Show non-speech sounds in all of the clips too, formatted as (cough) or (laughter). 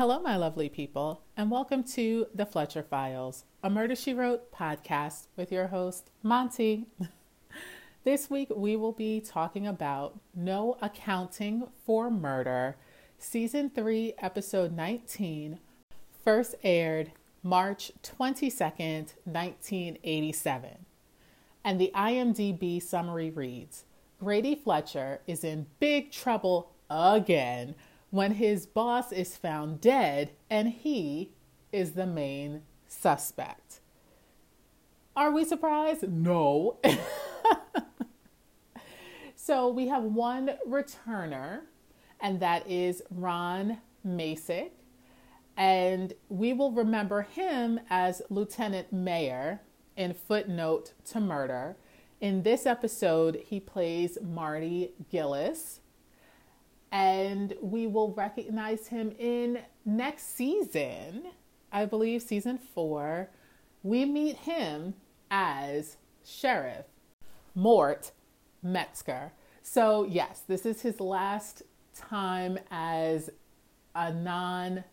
Hello, my lovely people, and welcome to The Fletcher Files, a Murder She Wrote podcast with your host, Monty. (laughs) this week, we will be talking about No Accounting for Murder, Season 3, Episode 19, first aired March 22nd, 1987. And the IMDb summary reads Grady Fletcher is in big trouble again when his boss is found dead and he is the main suspect. Are we surprised? No. (laughs) so we have one returner, and that is Ron Masak. And we will remember him as Lieutenant Mayer in Footnote to Murder. In this episode, he plays Marty Gillis and we will recognize him in next season, I believe season four. We meet him as Sheriff Mort Metzger. So, yes, this is his last time as a non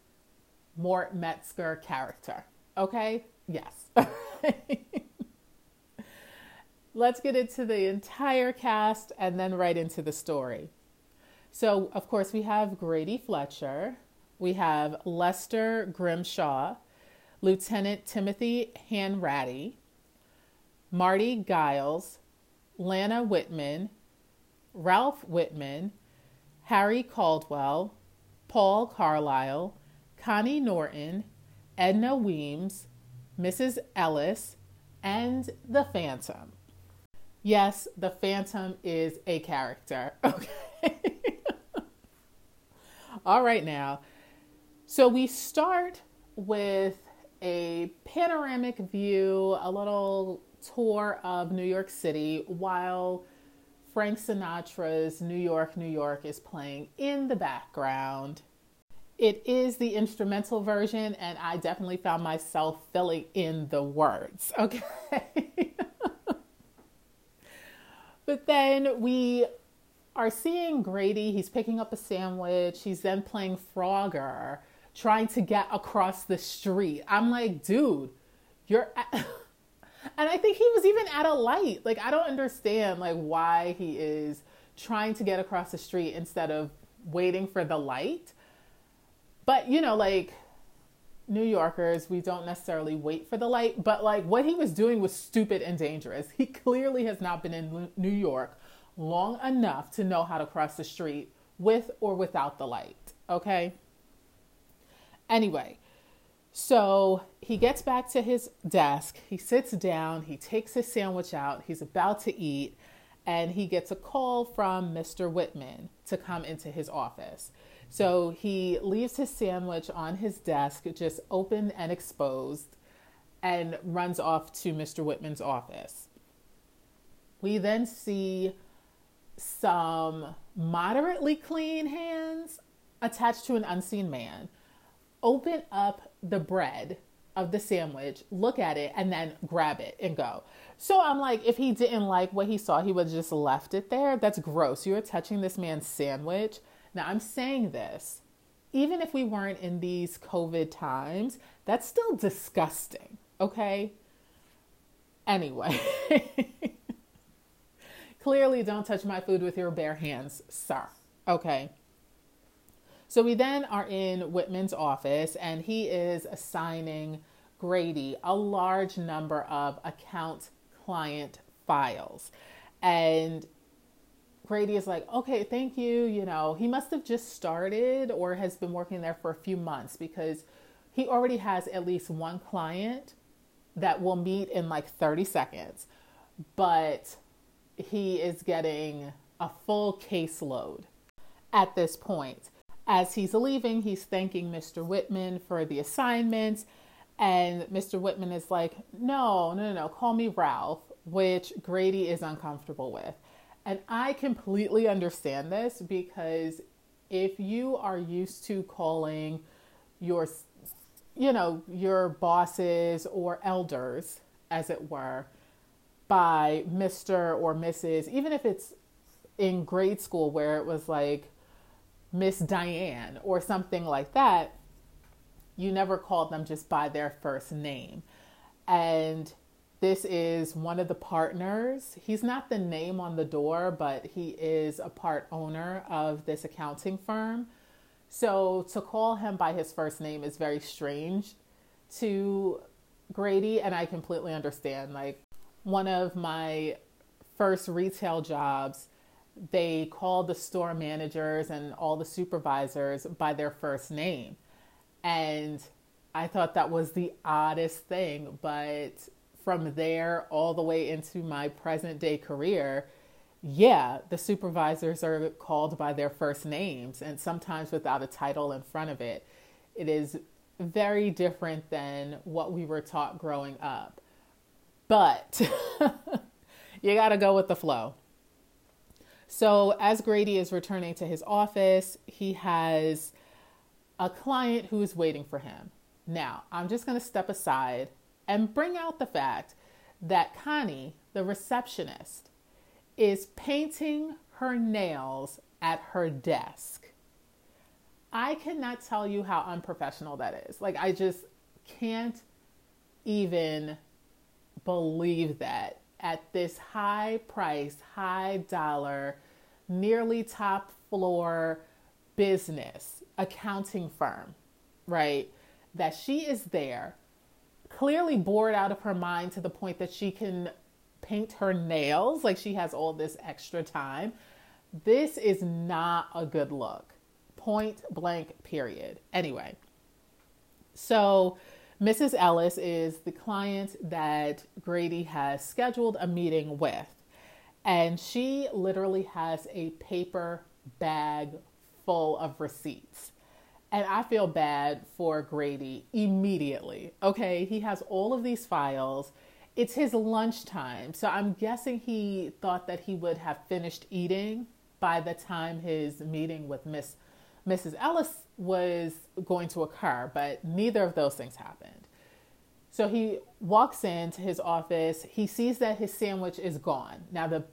Mort Metzger character. Okay? Yes. (laughs) Let's get into the entire cast and then right into the story. So, of course, we have Grady Fletcher, we have Lester Grimshaw, Lieutenant Timothy Hanratty, Marty Giles, Lana Whitman, Ralph Whitman, Harry Caldwell, Paul Carlisle, Connie Norton, Edna Weems, Mrs. Ellis, and the Phantom. Yes, the Phantom is a character. (laughs) Okay. All right, now. So we start with a panoramic view, a little tour of New York City while Frank Sinatra's New York, New York is playing in the background. It is the instrumental version, and I definitely found myself filling in the words. (laughs) Okay. but then we are seeing Grady. He's picking up a sandwich. He's then playing Frogger, trying to get across the street. I'm like, dude, you're. (laughs) And I think he was even at a light. Like, I don't understand like why he is trying to get across the street instead of waiting for the light. But you know, like New Yorkers, we don't necessarily wait for the light, but like what he was doing was stupid and dangerous. He clearly has not been in New York long enough to know how to cross the street with or without the light. Okay. Anyway, so he gets back to his desk, he sits down, he takes his sandwich out, he's about to eat, and he gets a call from Mr. Whitman to come into his office. So he leaves his sandwich on his desk, just open and exposed, and runs off to Mr. Whitman's office. We then see some moderately clean hands attached to an unseen man. Open up the bread of the sandwich, look at it, and then grab it and go. So I'm like, if he didn't like what he saw, he would just left it there. That's gross. You're touching this man's sandwich. Now, I'm saying this, even if we weren't in these COVID times, that's still disgusting, okay? Anyway. (laughs) Clearly, don't touch my food with your bare hands, sir. Okay. So we then are in Whitman's office, and he is assigning Grady a large number of account client files. And Grady is like, okay, thank you. You know, he must have just started or has been working there for a few months because he already has at least one client that will meet in like 30 seconds. But he is getting a full caseload at this point. As he's leaving, he's thanking Mr. Whitman for the assignments. And Mr. Whitman is like, no, no, no, call me Ralph, which Grady is uncomfortable with. And I completely understand this because if you are used to calling your, you know, your bosses or elders, as it were, by Mr. or Mrs., even if it's in grade school where it was like Miss Diane or something like that, you never called them just by their first name. And this is one of the partners. He's not the name on the door, but he is a part owner of this accounting firm. So to call him by his first name is very strange to Grady, and I completely understand. Like, one of my first retail jobs, they called the store managers and all the supervisors by their first name. And I thought that was the oddest thing. But from there all the way into my present day career, yeah, the supervisors are called by their first names and sometimes without a title in front of it. It is very different than what we were taught growing up. But (laughs) you got to go with the flow. So, as Grady is returning to his office, he has a client who is waiting for him. Now, I'm just going to step aside and bring out the fact that Connie, the receptionist, is painting her nails at her desk. I cannot tell you how unprofessional that is. Like, I just can't even believe that at this high price, high dollar, nearly top floor business, accounting firm, right? That she is there, clearly bored out of her mind to the point that she can paint her nails, like she has all this extra time. This is not a good look. Point blank, period. Anyway, so Mrs. Ellis is the client that Grady has scheduled a meeting with. And she literally has a paper bag full of receipts. And I feel bad for Grady immediately. Okay, he has all of these files. It's his lunchtime. So I'm guessing he thought that he would have finished eating by the time his meeting with Miss Mrs. Ellis was going to occur, but neither of those things happened. So he walks into his office. He sees that his sandwich is gone. Now the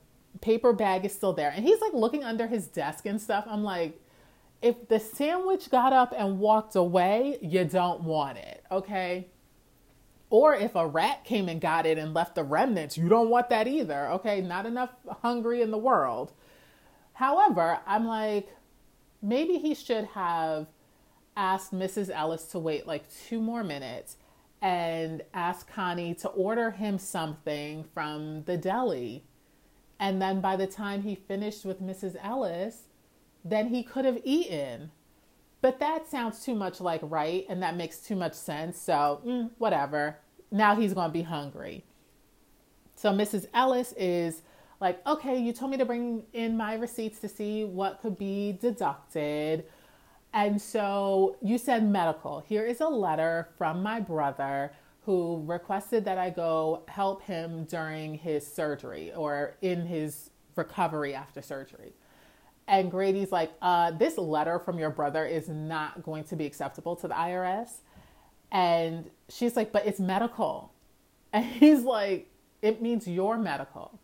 paper bag is still there, and he's like looking under his desk and stuff. I'm like, if the sandwich got up and walked away, you don't want it, okay? Or if a rat came and got it and left the remnants, you don't want that either, okay? Not enough hungry in the world. However, I'm like, maybe he should have asked Mrs. Ellis to wait like two more minutes and asked Connie to order him something from the deli. And then by the time he finished with Mrs. Ellis, then he could have eaten. But that sounds too much like right, and that makes too much sense. So, mm, whatever. Now he's going to be hungry. So, Mrs. Ellis is like, okay, you told me to bring in my receipts to see what could be deducted. And so you said medical. Here is a letter from my brother who requested that I go help him during his surgery or in his recovery after surgery. And Grady's like, uh, this letter from your brother is not going to be acceptable to the IRS. And she's like, but it's medical. (laughs) And he's like, it means you're medical.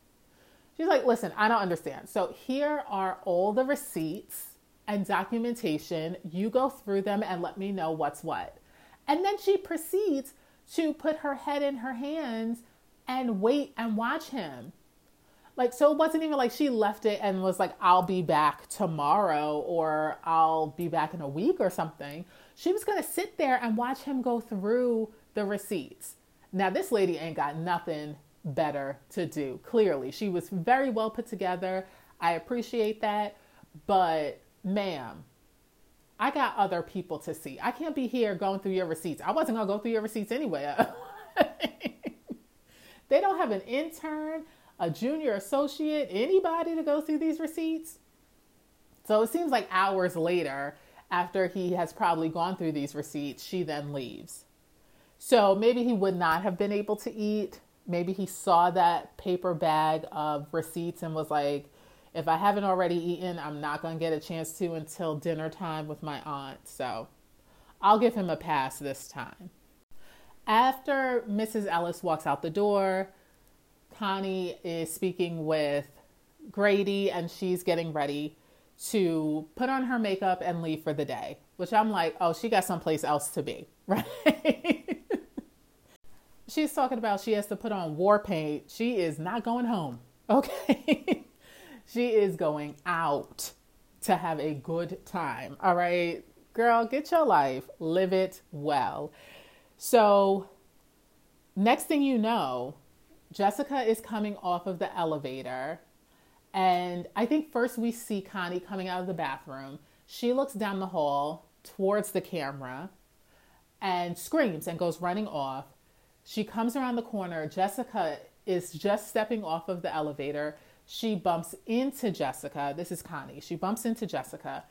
She's like, listen, I don't understand. So here are all the receipts and documentation. You go through them and let me know what's what. And then she proceeds to put her head in her hands and wait and watch him. Like, so it wasn't even like she left it and was like, I'll be back tomorrow or I'll be back in a week or something. She was to sit there and watch him go through the receipts. Now, this lady ain't got nothing better to do. Clearly, she was very well put together. I appreciate that. But, ma'am, I got other people to see. I can't be here going through your receipts. I wasn't going to go through your receipts anyway. (laughs) they don't have an intern, a junior associate, anybody to go through these receipts. So it seems like hours later, after he has probably gone through these receipts, she then leaves. So maybe he would not have been able to eat maybe he saw that paper bag of receipts and was like, if I haven't already eaten, I'm not going to get a chance to until dinner time with my aunt. So I'll give him a pass this time. After Mrs. Ellis walks out the door, Connie is speaking with Grady and she's getting ready to put on her makeup and leave for the day. which I'm like, oh, she got someplace else to be, (laughs) right? She's talking about she has to put on war paint. She is not going home, okay? (laughs) she is going out to have a good time, all right? Girl, get your life, live it well. So, next thing you know, Jessica is coming off of the elevator. And I think first we see Connie coming out of the bathroom. She looks down the hall towards the camera and screams and goes running off. She comes around the corner. Jessica is just stepping off of the elevator. She bumps into Jessica. This is Connie. She bumps into Jessica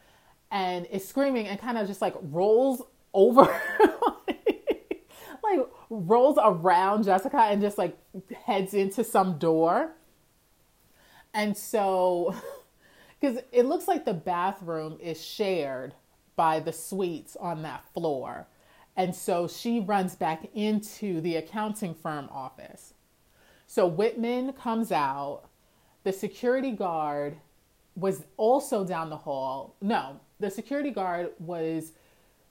and is screaming and kind of just like rolls over, (laughs) like rolls around Jessica and just like heads into some door. And so, (laughs) because it looks like the bathroom is shared by the suites on that floor. And so she runs back into the accounting firm office. So Whitman comes out. The security guard was also down the hall. No, the security guard was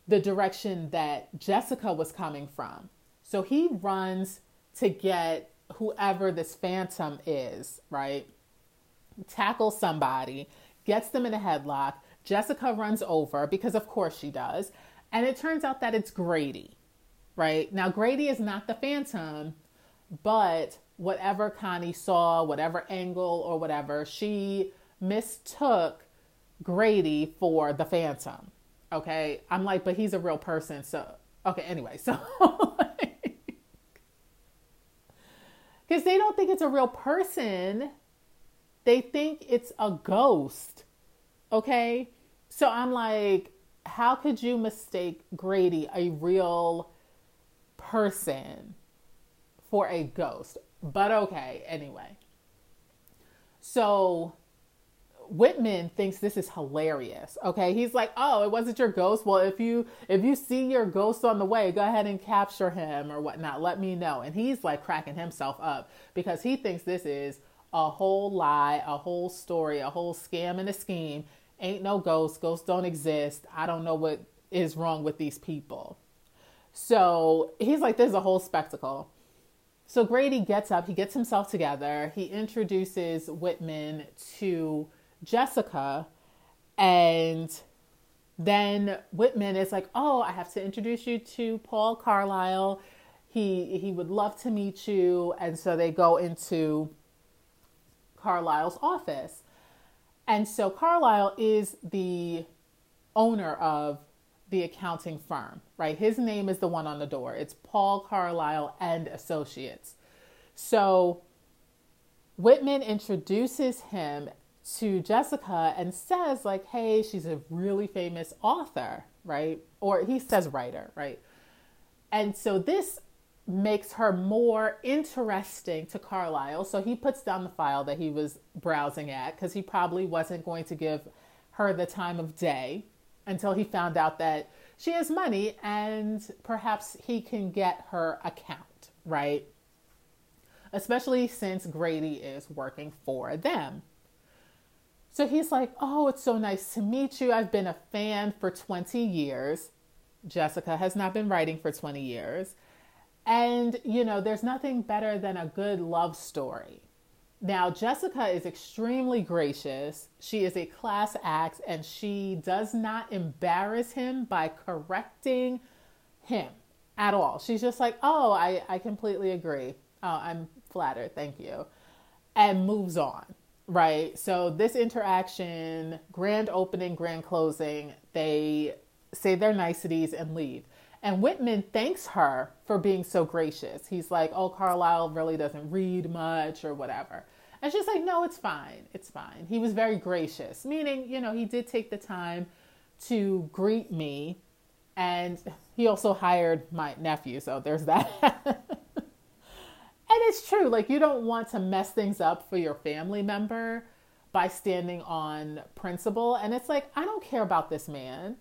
the direction that Jessica was coming from. So he runs to get whoever this phantom is, right? Tackles somebody, gets them in a headlock. Jessica runs over because, of course, she does. And it turns out that it's Grady, right? Now, Grady is not the phantom, but whatever Connie saw, whatever angle or whatever, she mistook Grady for the Phantom. Okay. I'm like, but he's a real person. So, okay. Anyway, so. (laughs) Because they don't think it's a real person, they think it's a ghost. Okay. So I'm like, how could you mistake Grady, a real person, for a ghost? But okay, anyway. So Whitman thinks this is hilarious. Okay, he's like, "Oh, it wasn't your ghost. Well, if you if you see your ghost on the way, go ahead and capture him or whatnot. Let me know." And he's like cracking himself up because he thinks this is a whole lie, a whole story, a whole scam and a scheme. Ain't no ghosts. Ghosts don't exist. I don't know what is wrong with these people. So he's like, "There's a whole spectacle." So Grady gets up. He gets himself together. He introduces Whitman to Jessica. And then Whitman is like, "Oh, I have to introduce you to Paul Carlisle. He he would love to meet you." And so they go into Carlisle's office. And so Carlisle is the owner of the accounting firm, right? His name is the one on the door. It's Paul Carlisle and Associates. So Whitman introduces him to Jessica and says, like, hey, she's a really famous author, right? Or he says writer, right? And so this makes her more interesting to Carlisle. So he puts down the file that he was browsing at because he probably wasn't going to give her the time of day until he found out that she has money and perhaps he can get her account, right? Especially since Grady is working for them. So he's like, Oh, it's so nice to meet you. I've been a fan for 20 years. Jessica has not been writing for 20 years. And, you know, there's nothing better than a good love story. Now, Jessica is extremely gracious. She is a class act and she does not embarrass him by correcting him at all. She's just like, oh, I, I completely agree. Oh, I'm flattered. Thank you. And moves on right? So this interaction, grand opening, grand closing, they say their niceties and leave. And Whitman thanks her for being so gracious. He's like, "Oh, Carlisle really doesn't read much or whatever." And she's like, "No, it's fine. It's fine." He was very gracious, meaning, you know, he did take the time to greet me and he also hired my nephew, so there's that. (laughs) And it's true, like you don't want to mess things up for your family member by standing on principle. And it's like, I don't care about this man.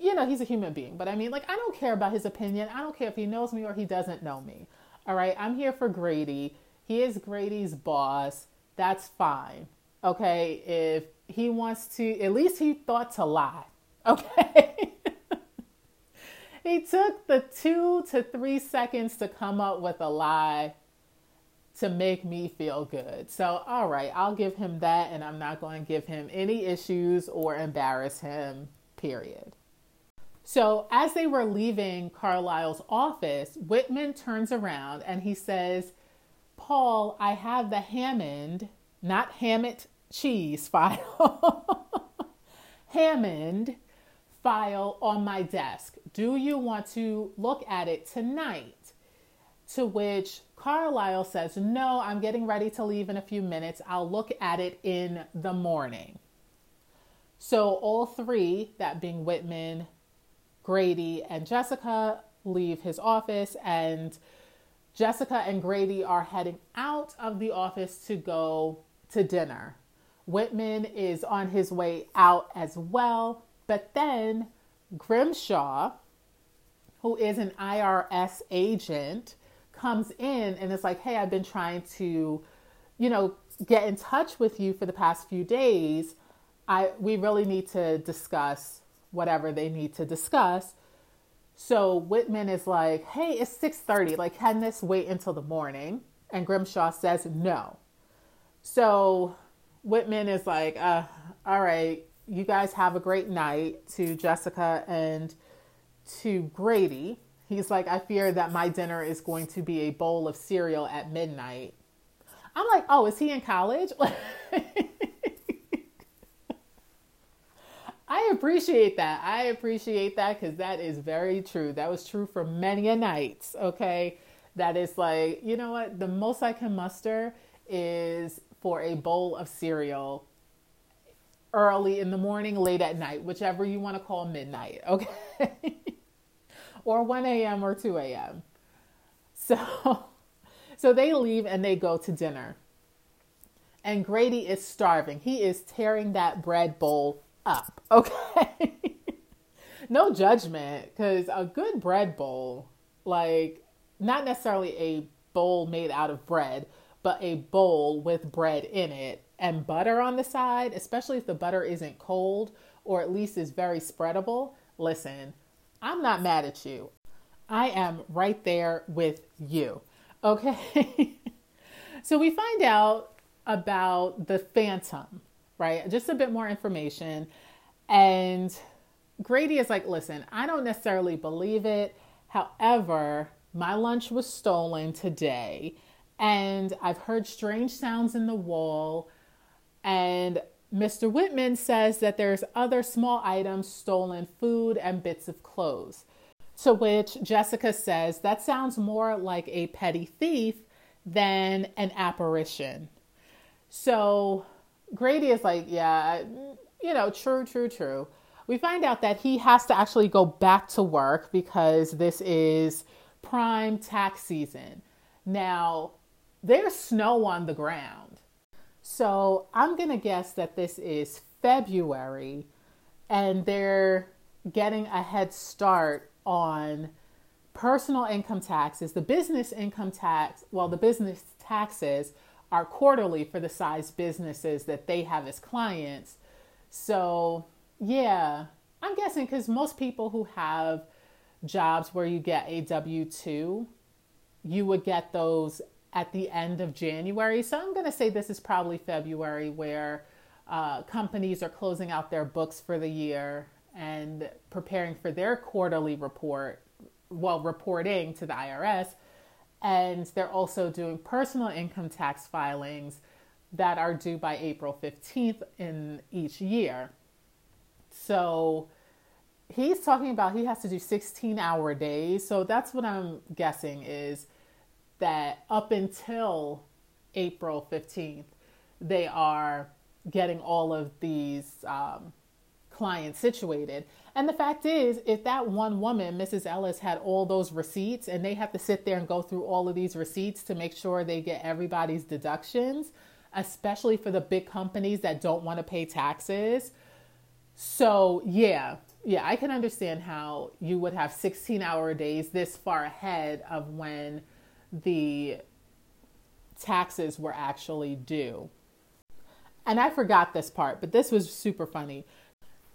You know, he's a human being, but I mean, like, I don't care about his opinion. I don't care if he knows me or he doesn't know me. All right, I'm here for Grady. He is Grady's boss. That's fine. Okay, if he wants to, at least he thought to lie. (laughs) Okay. he took the two to three seconds to come up with a lie to make me feel good. So, all right, I'll give him that, and I'm not going to give him any issues or embarrass him, period. So, as they were leaving Carlisle's office, Whitman turns around and he says, Paul, I have the Hammond, not Hammett cheese file, (laughs) Hammond file on my desk. Do you want to look at it tonight? To which Carlisle says, No, I'm getting ready to leave in a few minutes. I'll look at it in the morning. So, all three, that being Whitman, Grady, and Jessica, leave his office, and Jessica and Grady are heading out of the office to go to dinner. Whitman is on his way out as well, but then Grimshaw, who is an IRS agent, comes in and is like, Hey, I've been trying to, you know, get in touch with you for the past few days. I we really need to discuss whatever they need to discuss. So Whitman is like, "Hey, it's 6:30. Like, can this wait until the morning?" And Grimshaw says, "No." So Whitman is like, uh, "All right, you guys have a great night." To Jessica and to Grady, he's like, "I fear that my dinner is going to be a bowl of cereal at midnight." I'm like, "Oh, is he in college?" (laughs) I appreciate that. I appreciate that because that is very true. That was true for many a nights. Okay. That is like, you know what? The most I can muster is for a bowl of cereal early in the morning, late at night, whichever you want to call midnight. (laughs) Okay. or 1 a.m. or 2 a.m. So, (laughs) so they leave and they go to dinner. And Grady is starving. He is tearing that bread bowl up. (laughs) Okay. no judgment because a good bread bowl, like not necessarily a bowl made out of bread, but a bowl with bread in it and butter on the side, especially if the butter isn't cold or at least is very spreadable. Listen, I'm not mad at you. I am right there with you. Okay. (laughs) so we find out about the phantom right? Just a bit more information. And Grady is like, listen, I don't necessarily believe it. However, my lunch was stolen today, and I've heard strange sounds in the wall. And Mr. Whitman says that there's other small items, stolen food, and bits of clothes. To which Jessica says that sounds more like a petty thief than an apparition. So Grady is like, yeah, you know, true, true, true. We find out that he has to actually go back to work because this is prime tax season. Now, there's snow on the ground. So I'm going to guess that this is February and they're getting a head start on personal income taxes. The business income tax, well, the business taxes are quarterly for the size businesses that they have as clients. So, yeah, I'm guessing because most people who have jobs where you get a W 2, you would get those at the end of January. So, I'm going to say this is probably February where uh, companies are closing out their books for the year and preparing for their quarterly report, well, reporting to the IRS and they're also doing personal income tax filings that are due by April 15th in each year. So he's talking about he has to do 16 hour days. So that's what I'm guessing is that up until April 15th, they are getting all of these um, clients situated. And the fact is, if that one woman, Mrs. Ellis, had all those receipts and they have to sit there and go through all of these receipts to make sure they get everybody's deductions, especially for the big companies that don't want to pay taxes. So, yeah, yeah, I can understand how you would have 16 hour days this far ahead of when the taxes were actually due. And I forgot this part, but this was super funny.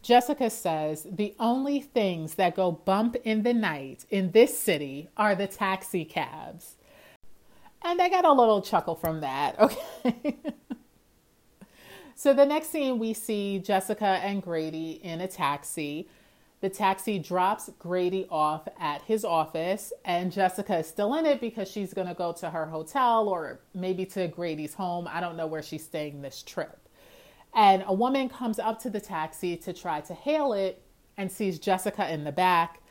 Jessica says the only things that go bump in the night in this city are the taxi cabs. And I got a little chuckle from that. (laughs) Okay. so the next scene, we see Jessica and Grady in a taxi. The taxi drops Grady off at his office, and Jessica is still in it because she's going to go to her hotel or maybe to Grady's home. I don't know where she's staying this trip. And a woman comes up to the taxi to try to hail it and sees Jessica in the back.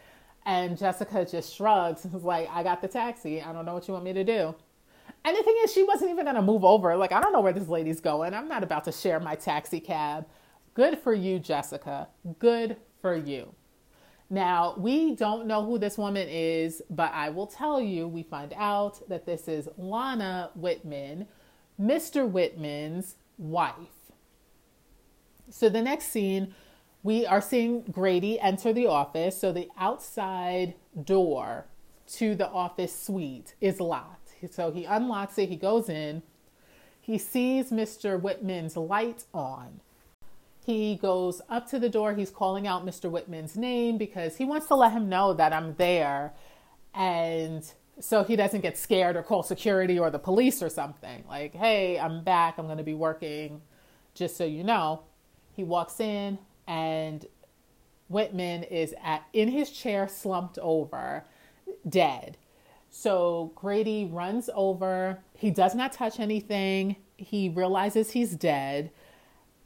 And Jessica just shrugs and is like, I got the taxi. I don't know what you want me to do. And the thing is, she wasn't even going to move over. Like, I don't know where this lady's going. I'm not about to share my taxi cab. Good for you, Jessica. Good for you. Now, we don't know who this woman is, but I will tell you, we find out that this is Lana Whitman, Mr. Whitman's wife. So the next scene, we are seeing Grady enter the office. So the outside door to the office suite is locked. So he unlocks it, he goes in, he sees Mr. Whitman's light on. He goes up to the door. He's calling out Mr. Whitman's name because he wants to let him know that I'm there. And so he doesn't get scared or call security or the police or something. Like, hey, I'm back. I'm going to be working, just so you know. He walks in and Whitman is at in his chair slumped over, dead. So Grady runs over. He does not touch anything. He realizes he's dead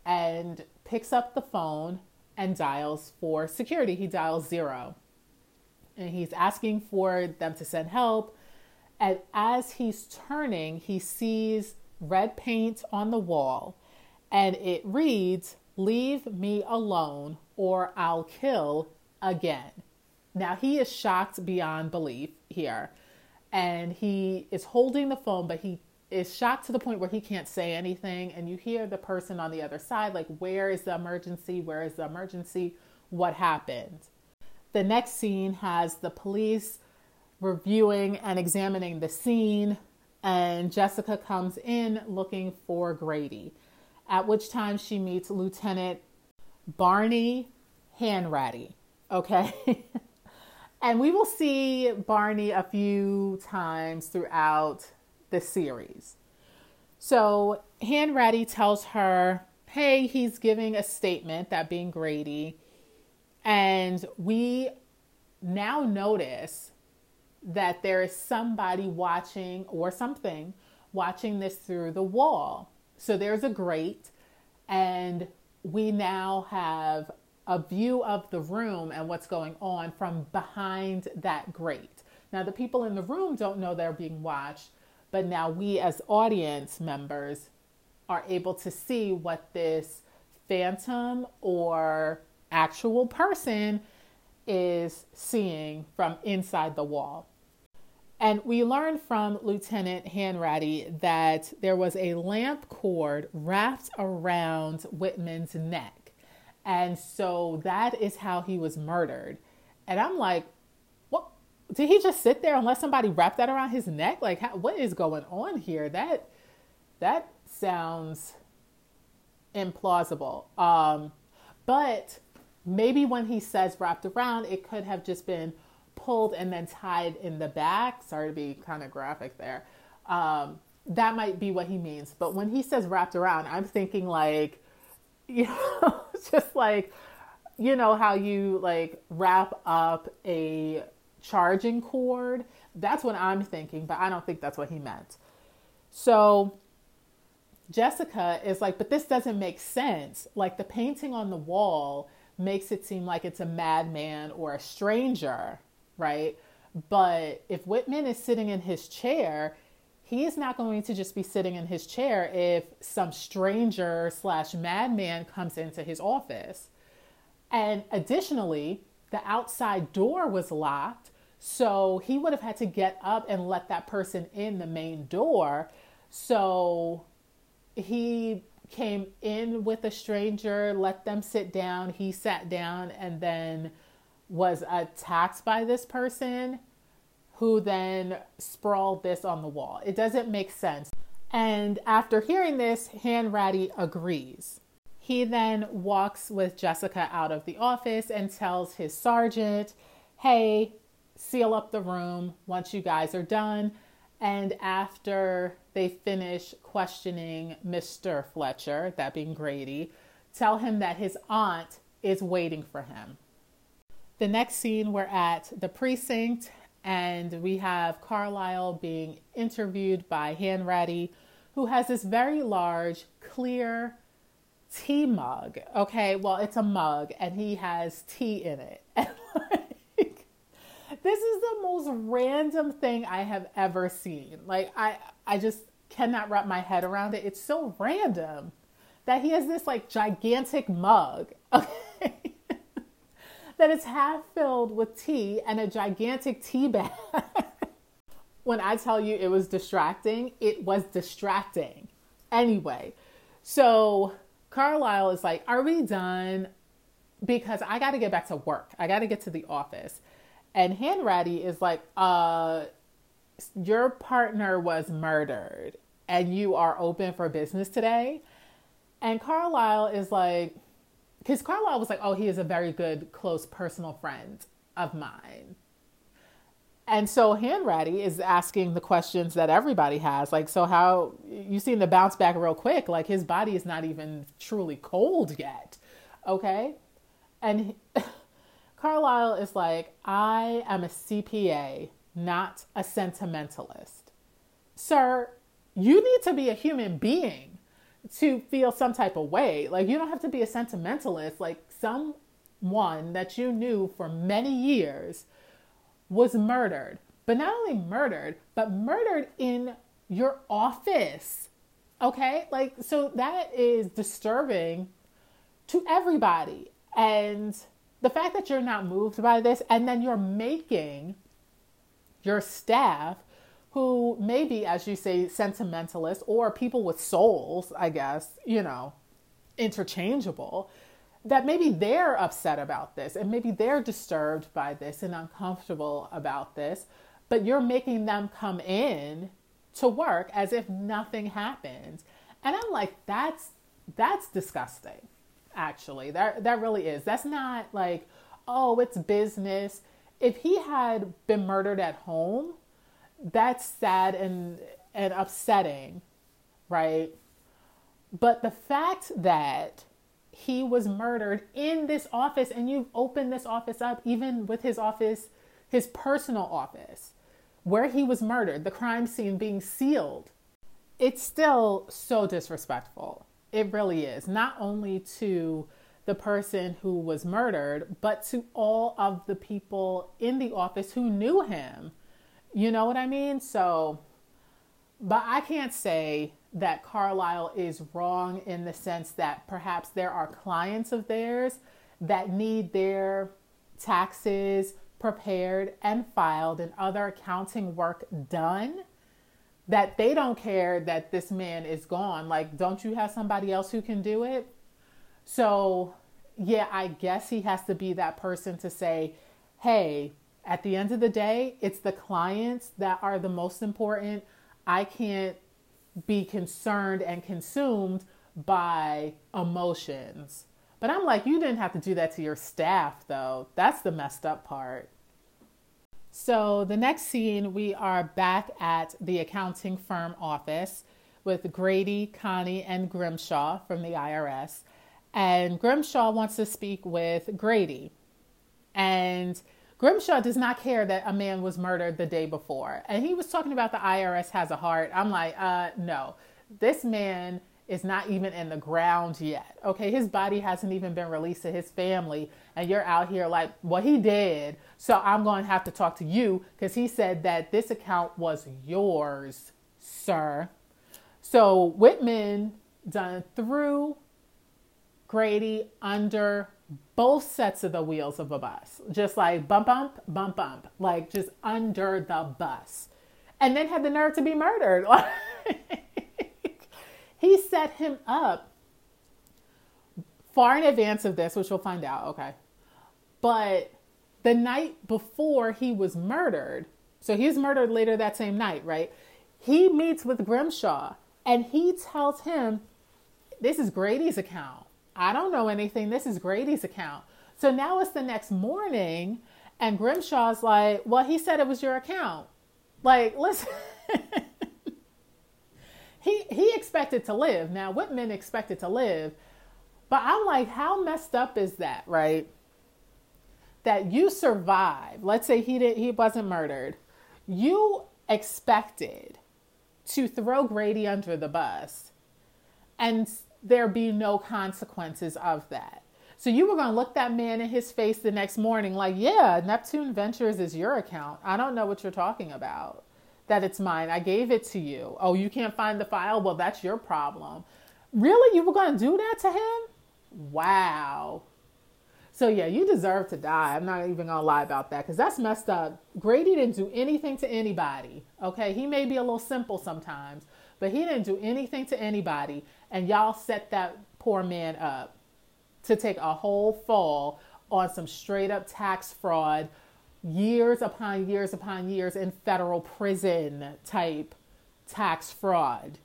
and picks up the phone and dials for security. He dials zero. And he's asking for them to send help. And as he's turning, he sees red paint on the wall and it reads, Leave me alone or I'll kill again. Now he is shocked beyond belief here. And he is holding the phone, but he is shocked to the point where he can't say anything. And you hear the person on the other side like where is the emergency? Where is the emergency? What happened? The next scene has the police reviewing and examining the scene. And jessica comes in looking for grady at which time she meets lieutenant barney hanratty okay (laughs) and we will see barney a few times throughout the series. So Hanratty tells her, hey, he's giving a statement, that being Grady. And we now notice that there is somebody watching or something watching this through the wall. So there's a grate, and we now have a view of the room and what's going on from behind that grate. Now, the people in the room don't know they're being watched, but now we, as audience members, are able to see what this phantom or actual person is seeing from inside the wall. And we learned from Lieutenant Hanratty that there was a lamp cord wrapped around Whitman's neck. And so that is how he was murdered. And I'm like, what? did he just sit there and let somebody wrap that around his neck? Like, how, what is going on here? That that sounds implausible. Um, but maybe when he says wrapped around, it could have just been pulled and then tied in the back. Sorry to be kind of graphic there. Um, that might be what he means. But when he says wrapped around, I'm thinking like, (laughs) you know, just like, you know, how you like wrap up a charging cord. That's what I'm thinking, but I don't think that's what he meant. So Jessica is like, but this doesn't make sense. Like the painting on the wall makes it seem like it's a madman or a stranger, right? But if Whitman is sitting in his chair, he is not going to just be sitting in his chair if some stranger slash madman comes into his office. And additionally, the outside door was locked. So he would have had to get up and let that person in the main door. So he came in with a stranger, let them sit down. He sat down and then was attacked by this person who then sprawled this on the wall. It doesn't make sense. And after hearing this, Hanratty agrees. He then walks with Jessica out of the office and tells his sergeant, hey, seal up the room once you guys are done. And after they finish questioning Mr. Fletcher, that being Grady, tell him that his aunt is waiting for him. The next scene, we're at the precinct and we have Carlisle being interviewed by Hanratty, who has this very large, clear tea mug. Okay, well, it's a mug and he has tea in it. (laughs) And like, this is the most random thing I have ever seen. Like, I, I just cannot wrap my head around it. It's so random that he has this like gigantic mug. (laughs) Okay. That is half filled with tea and a gigantic tea bag. (laughs) when I tell you it was distracting, it was distracting. Anyway, so Carlisle is like, Are we done? Because I got to get back to work. I got to get to the office. And Hanratty is like, uh, Your partner was murdered and you are open for business today. And Carlisle is like, because Carlisle was like, Oh, he is a very good, close personal friend of mine. And so Hanratty is asking the questions that everybody has. Like, so how you seem to bounce back real quick. Like his body is not even truly cold yet. Okay. And (laughs) Carlisle is like, I am a CPA, not a sentimentalist. Sir, you need to be a human being to feel some type of way. Like, you don't have to be a sentimentalist. Like, someone that you knew for many years was murdered, but not only murdered, but murdered in your office. Okay? Like, so that is disturbing to everybody. And the fact that you're not moved by this and then you're making your staff who maybe as you say sentimentalists or people with souls i guess you know interchangeable that maybe they're upset about this and maybe they're disturbed by this and uncomfortable about this, but you're making them come in to work as if nothing happened. And I'm like, that's that's disgusting. Actually, that that really is. That's not like, oh, it's business. If he had been murdered at home, that's sad and and upsetting, right? But the fact that he was murdered in this office and you've opened this office up even with his office his personal office where he was murdered the crime scene being sealed it's still so disrespectful. It really is. Not only to the person who was murdered but to all of the people in the office who knew him you know what i mean so but i can't say that Carlisle is wrong in the sense that perhaps there are clients of theirs that need their taxes prepared and filed and other accounting work done that they don't care that this man is gone. Like, don't you have somebody else who can do it? So, yeah, I guess he has to be that person to say, hey, at the end of the day, it's the clients that are the most important. I can't be concerned and consumed by emotions. But I'm like, you didn't have to do that to your staff, though. That's the messed up part. So, the next scene, we are back at the accounting firm office with Grady, Connie, and Grimshaw from the IRS. And Grimshaw wants to speak with Grady. And Grimshaw does not care that a man was murdered the day before. And he was talking about the IRS has a heart. I'm like, uh, no. This man is not even in the ground yet. Okay, his body hasn't even been released to his family, and you're out here like, well, he did. So I'm going to have to talk to you because he said that this account was yours, sir. So Whitman done threw Grady under both sets of the wheels of a bus, just like bump, bump, bump, bump, like just under the bus, and then had the nerve to be murdered. (laughs) he set him up far in advance of this, which we'll find out, okay? But the night before he was murdered, so he was murdered later that same night, right? He meets with Grimshaw and he tells him, This is Grady's account I don't know anything. This is Grady's account. So now it's the next morning, and Grimshaw's like, Well, he said it was your account. Like, (laughs) listen. he he expected to live. Now Whitman expected to live. But I'm like, how messed up is that, right? That you survive. Let's say he did he wasn't murdered. You expected to throw Grady under the bus and there be no consequences of that. So you were going to look that man in his face the next morning like, "Yeah, Neptune Ventures is your account. I don't know what you're talking about. That it's mine. I gave it to you. Oh, you can't find the file? Well, that's your problem." Really? You were going to do that to him? Wow. So yeah, you deserve to die. I'm not even gonna lie about that because that's messed up. Grady didn't do anything to anybody. Okay, he may be a little simple sometimes, but he didn't do anything to anybody, and y'all set that poor man up to take a whole fall on some straight up tax fraud, years upon years upon years in federal prison type tax fraud.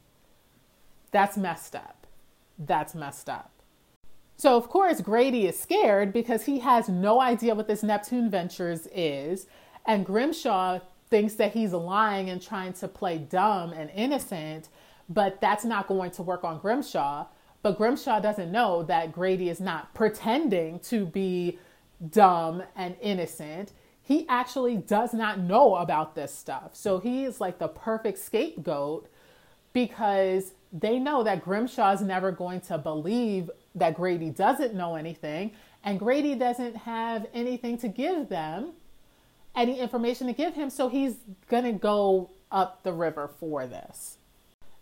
That's messed up. That's messed up. So, of course, Grady is scared because he has no idea what this Neptune Ventures is. And Grimshaw thinks that he's lying and trying to play dumb and innocent, but that's not going to work on Grimshaw. But Grimshaw doesn't know that Grady is not pretending to be dumb and innocent. He actually does not know about this stuff. So he is like the perfect scapegoat because they know that Grimshaw is never going to believe that Grady doesn't know anything, and Grady doesn't have anything to give them, any information to give him, so he's gonna go up the river for this.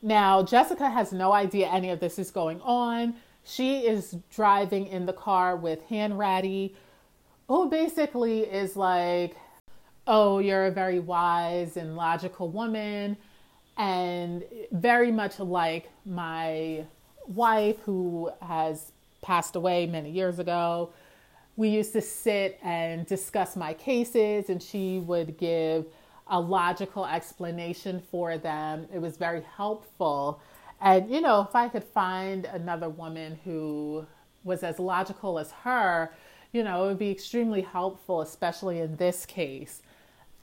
Now, Jessica has no idea any of this is going on. She is driving in the car with Hanratty, who basically is like, Oh, you're a very wise and logical woman, and very much like my wife who has passed away many years ago. We used to sit and discuss my cases, and she would give a logical explanation for them. It was very helpful. And, you know, if I could find another woman who was as logical as her, you know, it would be extremely helpful, especially in this case.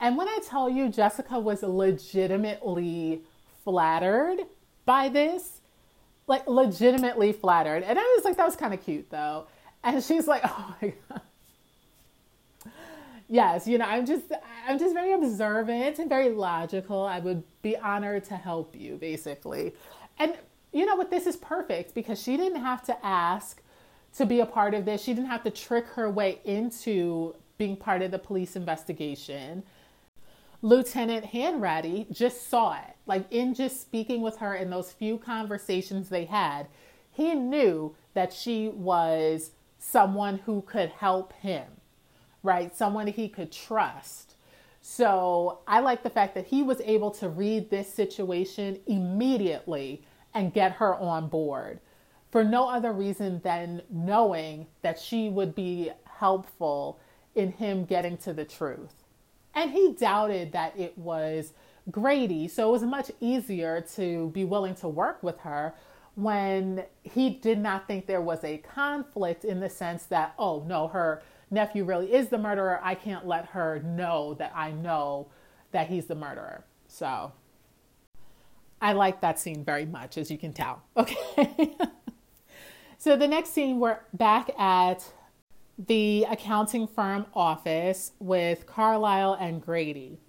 And when I tell you Jessica was legitimately flattered by this, like legitimately flattered. And I was like, that was kind of cute though. And she's like, (laughs) oh my God. Yes, you know, I'm just I'm just very observant and very logical. I would be honored to help you, basically. And you know what, this is perfect because she didn't have to ask to be a part of this. She didn't have to trick her way into being part of the police investigation. Lieutenant Hanratty just saw it. Like in just speaking with her in those few conversations they had, he knew that she was someone who could help him, right? Someone he could trust. So I like the fact that he was able to read this situation immediately and get her on board for no other reason than knowing that she would be helpful in him getting to the truth. And he doubted that it was Grady. So it was much easier to be willing to work with her when he did not think there was a conflict in the sense that, oh, no, her nephew really is the murderer. I can't let her know that I know that he's the murderer. So I like that scene very much, as you can tell. (laughs) Okay. so the next scene, we're back at the accounting firm office with Carlisle and Grady.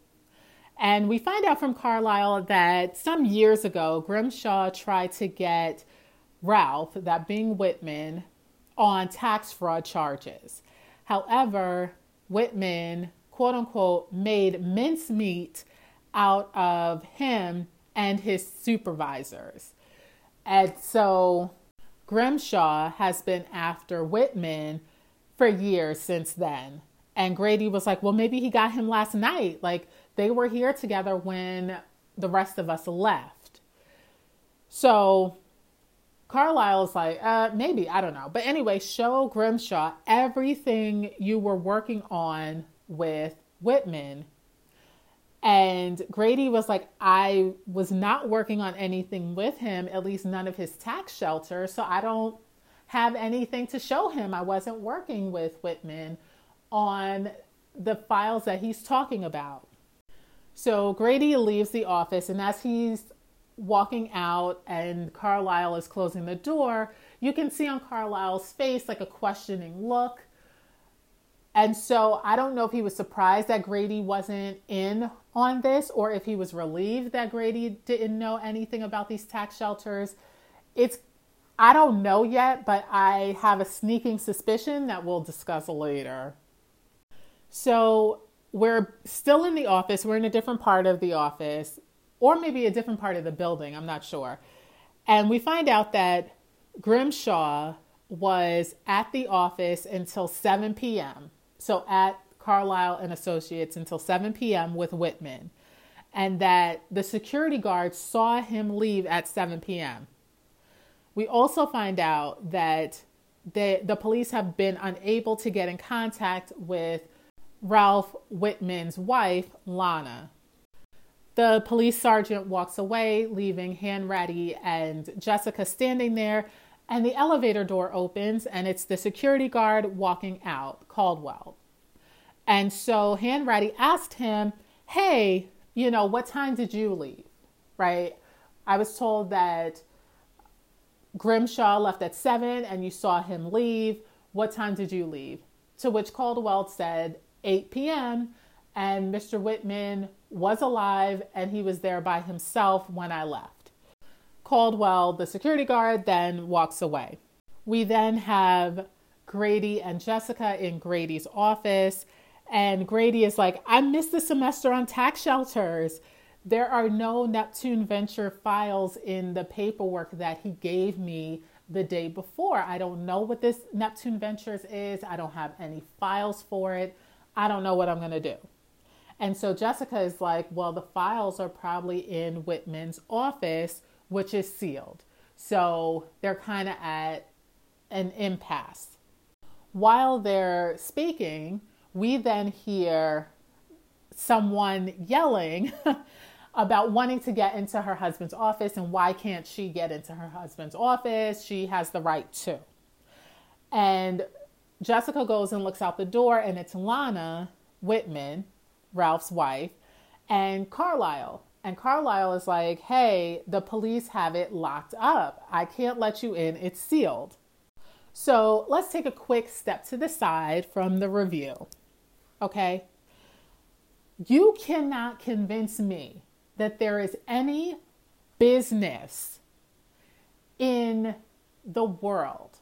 And we find out from Carlisle that some years ago, Grimshaw tried to get Ralph, that being Whitman, on tax fraud charges. However, Whitman, quote unquote, made mincemeat out of him and his supervisors. And so Grimshaw has been after Whitman for years since then. And Grady was like, well, maybe he got him last night. Like they were here together when the rest of us left. So Carlisle's like, uh, maybe, I don't know. But anyway, show Grimshaw everything you were working on with Whitman. And Grady was like, I was not working on anything with him, at least none of his tax shelter. So I don't have anything to show him. I wasn't working with Whitman on the files that he's talking about. So Grady leaves the office, and as he's walking out and Carlisle is closing the door, you can see on Carlisle's face like a questioning look. And so I don't know if he was surprised that Grady wasn't in on this or if he was relieved that Grady didn't know anything about these tax shelters. It's I don't know yet, but I have a sneaking suspicion that we'll discuss later. So we're still in the office. We're in a different part of the office, or maybe a different part of the building. I'm not sure. And we find out that Grimshaw was at the office until 7 p.m. So at Carlisle and Associates until 7 p.m. with Whitman, and that the security guard saw him leave at 7 p.m. We also find out that the, the police have been unable to get in contact with Ralph Whitman's wife, Lana. The police sergeant walks away, leaving Hanratty and Jessica standing there, and the elevator door opens, and it's the security guard walking out, Caldwell. And so Hanratty asked him, Hey, you know, what time did you leave? Right? I was told that Grimshaw left at seven and you saw him leave. What time did you leave? To which Caldwell said, 8 p.m. And Mr. Whitman was alive and he was there by himself when I left. Caldwell, the security guard, then walks away. We then have Grady and Jessica in Grady's office. And Grady is like, I missed the semester on tax shelters. There are no Neptune Venture files in the paperwork that he gave me the day before. I don't know what this Neptune Ventures is. I don't have any files for it. I don't know what I'm going to do. And so Jessica is like, well, the files are probably in Whitman's office, which is sealed. So they're kind of at an impasse. While they're speaking, we then hear someone yelling (laughs) about wanting to get into her husband's office and why can't she get into her husband's office? She has the right to. And Jessica goes and looks out the door, and it's Lana Whitman, Ralph's wife, and Carlisle. And Carlisle is like, hey, the police have it locked up. I can't let you in, it's sealed. So let's take a quick step to the side from the review. Okay? You cannot convince me that there is any business in the world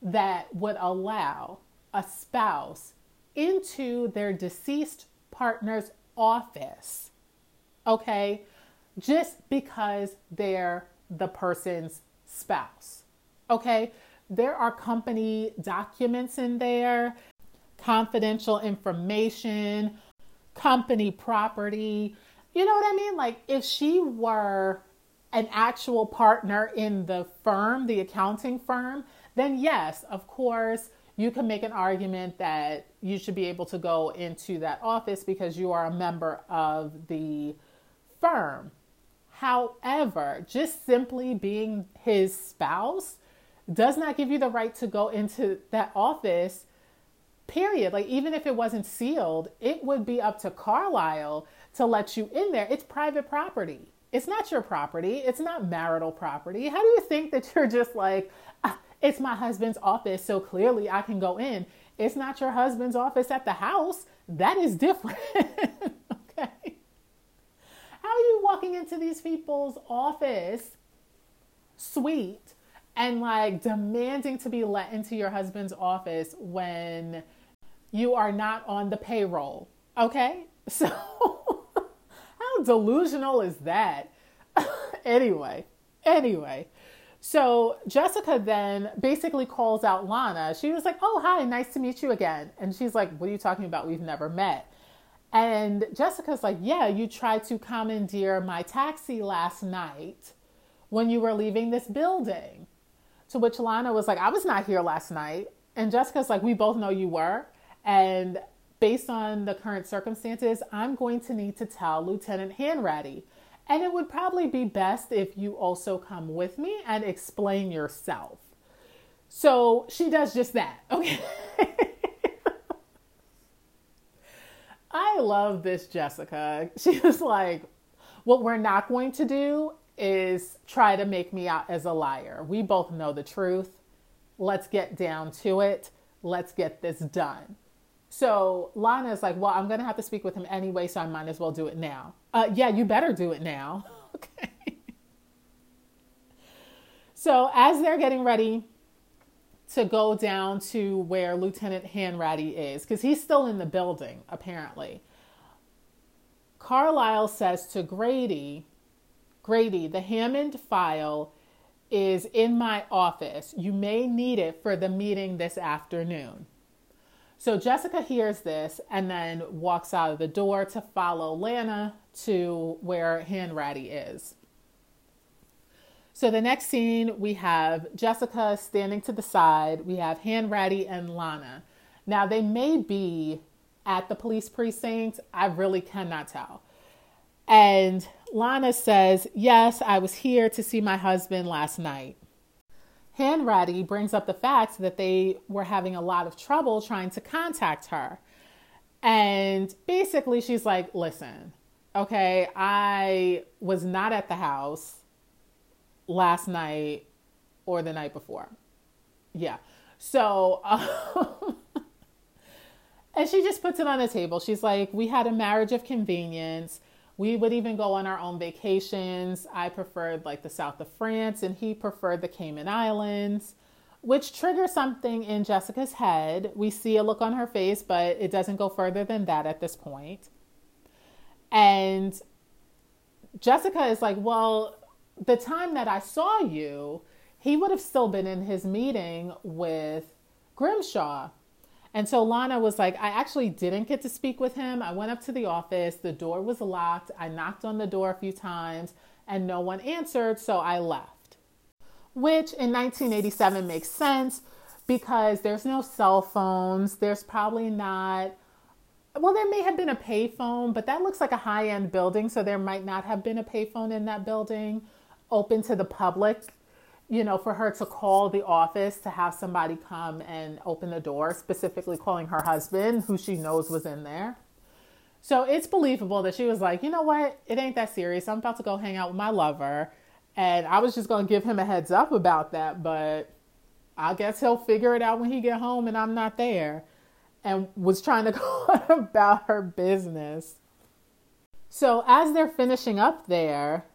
that would allow a spouse into their deceased partner's office, okay, just because they're the person's spouse, okay? There are company documents in there, confidential information, company property. You know what I mean? Like if she were an actual partner in the firm, the accounting firm, then yes, of course, you can make an argument that you should be able to go into that office because you are a member of the firm. However, just simply being his spouse does not give you the right to go into that office, period. Like, even if it wasn't sealed, it would be up to Carlisle to let you in there. It's private property. It's not your property. It's not marital property. How do you think that you're just like, ah, it's my husband's office, so clearly I can go in. It's not your husband's office at the house. That is different. (laughs) okay. How are you walking into these people's office suite and like demanding to be let into your husband's office when you are not on the payroll? Okay. (laughs) So, how delusional is that? (laughs) anyway, anyway. So Jessica then basically calls out Lana. She was like, Oh, hi, nice to meet you again. And she's like, What are you talking about? We've never met. And Jessica's like, Yeah, you tried to commandeer my taxi last night when you were leaving this building. To which Lana was like, I was not here last night. And Jessica's like, We both know you were. And based on the current circumstances, I'm going to need to tell Lieutenant Hanratty and it would probably be best if you also come with me and explain yourself. So she does just that. (laughs) Okay. I love this Jessica. She was like, what we're not going to do is try to make me out as a liar. We both know the truth. Let's get down to it. Let's get this done. So Lana is like, well, I'm going to have to speak with him anyway, so I might as well do it now. Uh, yeah, you better do it now. (laughs) Okay. so as they're getting ready to go down to where Lieutenant Hanratty is, because he's still in the building, apparently. Carlisle says to Grady, Grady, the Hammond file is in my office. You may need it for the meeting this afternoon. So Jessica hears this and then walks out of the door to follow Lana to where Hanratty is. So the next scene, we have Jessica standing to the side. We have Hanratty and Lana. Now they may be at the police precinct. I really cannot tell. And Lana says, Yes, I was here to see my husband last night. Hanratty brings up the fact that they were having a lot of trouble trying to contact her. And basically, she's like, Listen, okay, I was not at the house last night or the night before. Yeah. So, um, (laughs) and she just puts it on the table. She's like, We had a marriage of convenience. We would even go on our own vacations. I preferred like the south of France, and he preferred the Cayman Islands, which triggers something in Jessica's head. We see a look on her face, but it doesn't go further than that at this point. And Jessica is like, Well, the time that I saw you, he would have still been in his meeting with Grimshaw. And so Lana was like, I actually didn't get to speak with him. I went up to the office, the door was locked. I knocked on the door a few times and no one answered, so I left. Which in 1987 makes sense because there's no cell phones. There's probably not, well, there may have been a payphone, but that looks like a high end building, so there might not have been a payphone in that building open to the public you know, for her to call the office to have somebody come and open the door, specifically calling her husband, who she knows was in there. So it's believable that she was like, you know what, it ain't that serious. I'm about to go hang out with my lover. And I was just going to give him a heads up about that, but I guess he'll figure it out when he get home and I'm not there. And was trying to (laughs) go about her business. So as they're finishing up there,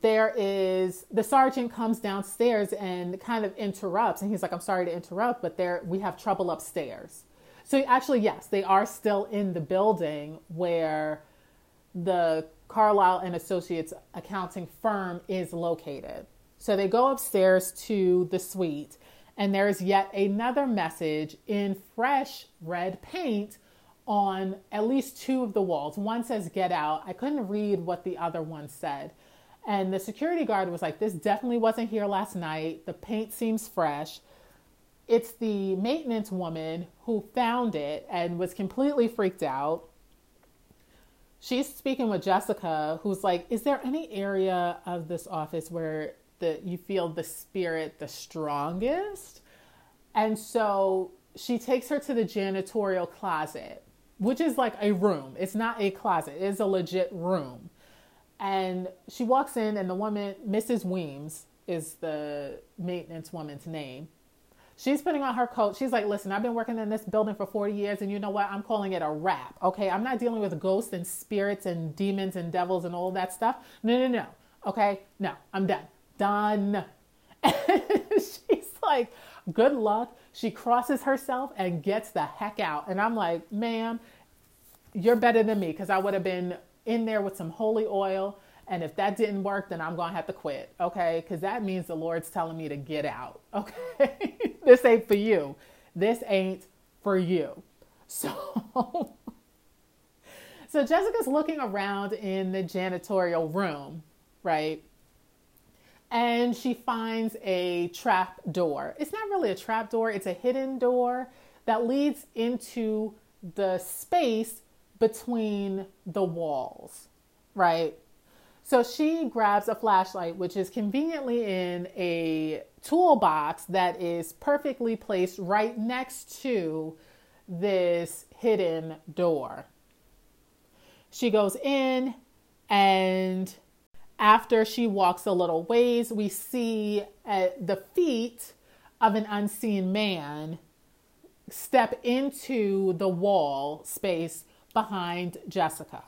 there is the sergeant comes downstairs and kind of interrupts and he's like i'm sorry to interrupt but there we have trouble upstairs so actually yes they are still in the building where the carlisle and associates accounting firm is located so they go upstairs to the suite and there's yet another message in fresh red paint on at least two of the walls one says get out i couldn't read what the other one said and the security guard was like, This definitely wasn't here last night. The paint seems fresh. It's the maintenance woman who found it and was completely freaked out. She's speaking with Jessica, who's like, Is there any area of this office where the, you feel the spirit the strongest? And so she takes her to the janitorial closet, which is like a room. It's not a closet, it's a legit room. And she walks in, and the woman, Mrs. Weems, is the maintenance woman's name. She's putting on her coat. She's like, Listen, I've been working in this building for 40 years, and you know what? I'm calling it a wrap. Okay. I'm not dealing with ghosts and spirits and demons and devils and all that stuff. No, no, no. Okay. No, I'm done. Done. (laughs) And she's like, Good luck. She crosses herself and gets the heck out. And I'm like, Ma'am, you're better than me because I would have been in there with some holy oil. And if that didn't work, then I'm going to have to quit. Okay. Because that means the Lord's telling me to get out. (laughs) Okay. this ain't for you. This ain't for you. So. (laughs) So Jessica's looking around in the janitorial room, right? And she finds a trap door. It's not really a trap door, it's a hidden door that leads into the space between the walls, right? So she grabs a flashlight, which is conveniently in a toolbox that is perfectly placed right next to this hidden door. She goes in, and after she walks a little ways, we see at the feet of an unseen man step into the wall space behind Jessica.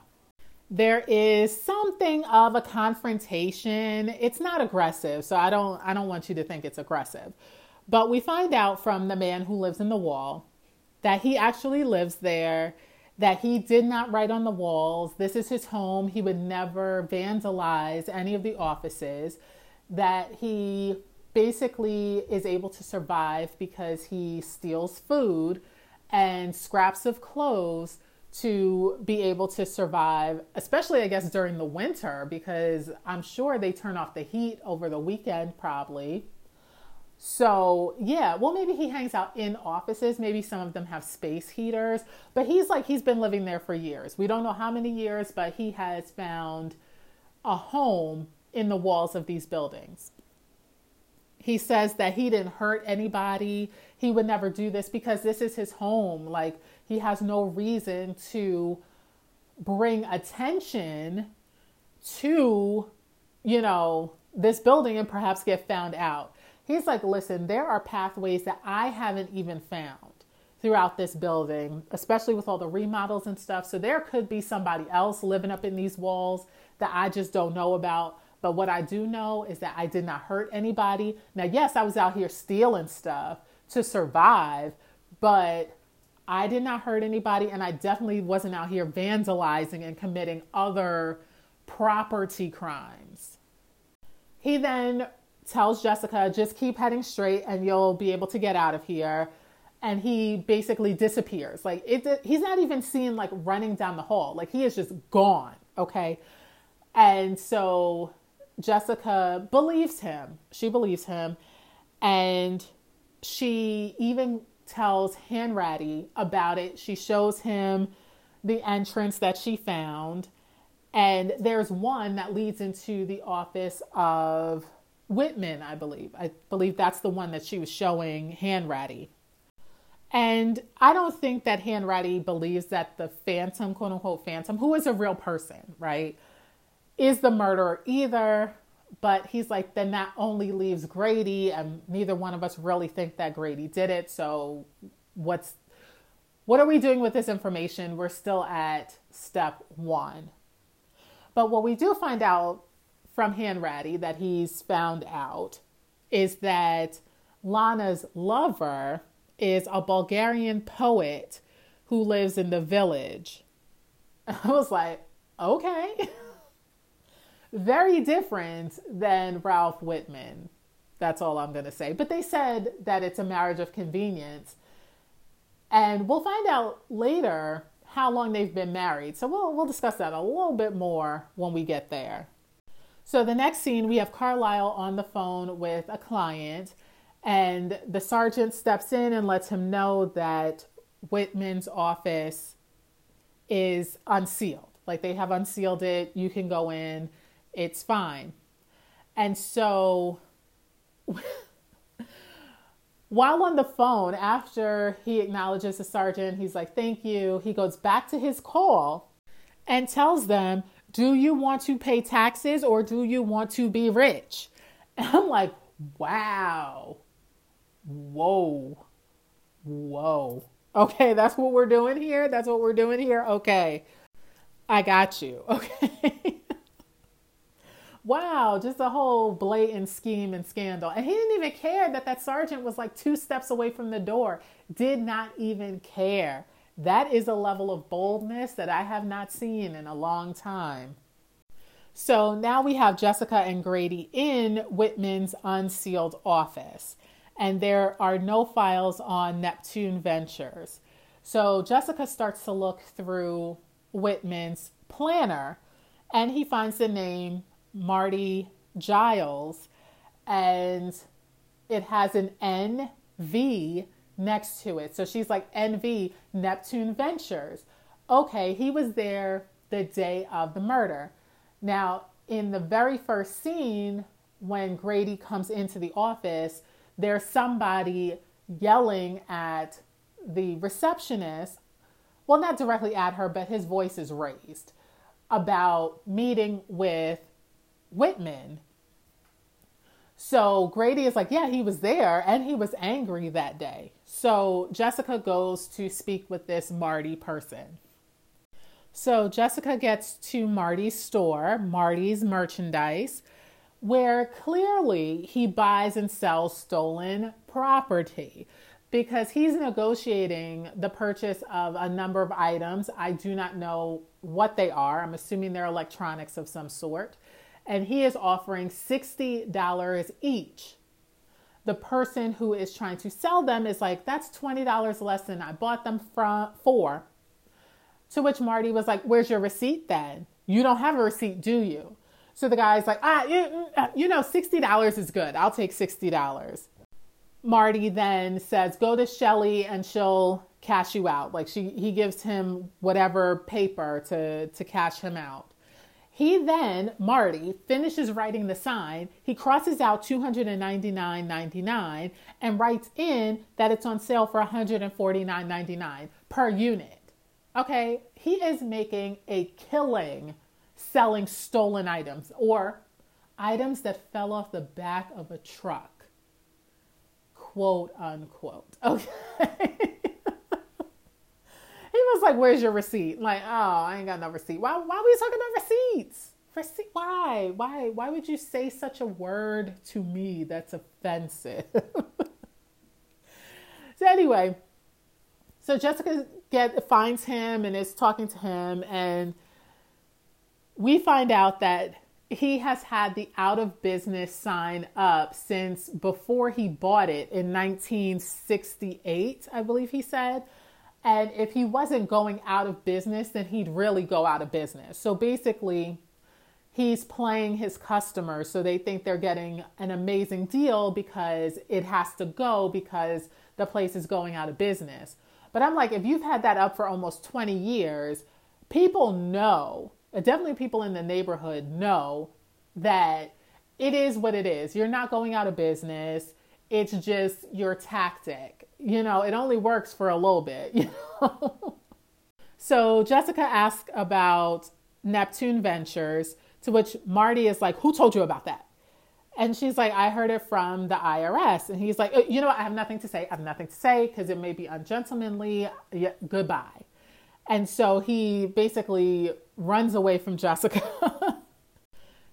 There is something of a confrontation. It's not aggressive, so I don't I don't want you to think it's aggressive. But we find out from the man who lives in the wall that he actually lives there, that he did not write on the walls. This is his home. He would never vandalize any of the offices, that he basically is able to survive because he steals food and scraps of clothes to be able to survive, especially I guess during the winter, because I'm sure they turn off the heat over the weekend, probably. So, yeah, well, maybe he hangs out in offices. Maybe some of them have space heaters, but he's like, he's been living there for years. We don't know how many years, but he has found a home in the walls of these buildings. He says that he didn't hurt anybody. He would never do this because this is his home. Like, he has no reason to bring attention to, you know, this building and perhaps get found out. He's like, listen, there are pathways that I haven't even found throughout this building, especially with all the remodels and stuff. So there could be somebody else living up in these walls that I just don't know about. But what I do know is that I did not hurt anybody. Now, yes, I was out here stealing stuff to survive, but I did not hurt anybody. And I definitely wasn't out here vandalizing and committing other property crimes. He then tells Jessica, just keep heading straight and you'll be able to get out of here. And he basically disappears. Like it, he's not even seen like running down the hall. Like he is just gone. Okay. And so Jessica believes him. She believes him. And she even tells Hanratty about it. She shows him the entrance that she found. And there's one that leads into the office of Whitman, I believe. I believe that's the one that she was showing Hanratty. And I don't think that Hanratty believes that the phantom, quote unquote, phantom, who is a real person, right, is the murderer either. But he's like, then that only leaves Grady, and neither one of us really think that Grady did it. So what's what are we doing with this information? We're still at step one. But what we do find out from Hanratty that he's found out is that Lana's lover is a Bulgarian poet who lives in the village. (laughs) I was like, okay. (laughs) Very different than Ralph Whitman. That's all I'm going to say. But they said that it's a marriage of convenience. And we'll find out later how long they've been married. So we'll, we'll discuss that a little bit more when we get there. So the next scene, we have Carlisle on the phone with a client, and the sergeant steps in and lets him know that Whitman's office is unsealed. Like they have unsealed it, you can go in, it's fine. And so (laughs) while on the phone, after he acknowledges the sergeant, he's like, Thank you. He goes back to his call and tells them do you want to pay taxes or do you want to be rich? And I'm like, wow. Whoa. Whoa. Okay, that's what we're doing here. That's what we're doing here. Okay. I got you. (laughs) Okay. wow, just a whole blatant scheme and scandal. And he didn't even care that that sergeant was like two steps away from the door. Did not even care. That is a level of boldness that I have not seen in a long time. So now we have Jessica and Grady in Whitman's unsealed office, and there are no files on Neptune Ventures. So Jessica starts to look through Whitman's planner, and he finds the name Marty Giles, and it has an NV next to it. So she's like, NV, Neptune Ventures. Okay, he was there the day of the murder. Now, in the very first scene, when Grady comes into the office, there's somebody yelling at the receptionist. Well, not directly at her, but his voice is raised about meeting with Whitman. So Grady is like, yeah, he was there and he was angry that day. So Jessica goes to speak with this Marty person. So Jessica gets to Marty's store, Marty's merchandise, where clearly he buys and sells stolen property because he's negotiating the purchase of a number of items. I do not know what they are. I'm assuming they're electronics of some sort. And he is offering $60 each. The person who is trying to sell them is like, that's $20 less than I bought them from, for. To which Marty was like, Where's your receipt then? You don't have a receipt, do you? So the guy's like, Ah, you, know, $60 is good. I'll take $60. Marty then says, Go to Shelly and she'll cash you out. Like she he gives him whatever paper to, to cash him out. He then, Marty, finishes writing the sign. He crosses out $299.99 and writes in that it's on sale for $149.99 per unit. Okay, he is making a killing selling stolen items or items that fell off the back of a truck. Quote unquote. (laughs) Okay. He was like, Where's your receipt? I'm like, oh, I ain't got no receipt. Why why are we talking about receipts? Receipt why? Why why would you say such a word to me that's offensive? (laughs) so anyway, so Jessica get finds him and is talking to him and we find out that he has had the out of business sign up since before he bought it in 1968, I believe he said. And if he wasn't going out of business, then he'd really go out of business. So basically, he's playing his customers so they think they're getting an amazing deal because it has to go because the place is going out of business. But I'm like, if you've had that up for almost 20 years, people know, definitely people in the neighborhood know that it is what it is. You're not going out of business. It's just your tactic. You know, it only works for a little bit, (laughs) you know. so Jessica asked about Neptune Ventures, to which Marty is like, Who told you about that? And she's like, I heard it from the IRS. And he's like, uh, You know what? I have nothing to say. I have nothing to say because it may be ungentlemanly. Yeah, goodbye. And so he basically runs away from Jessica. (laughs)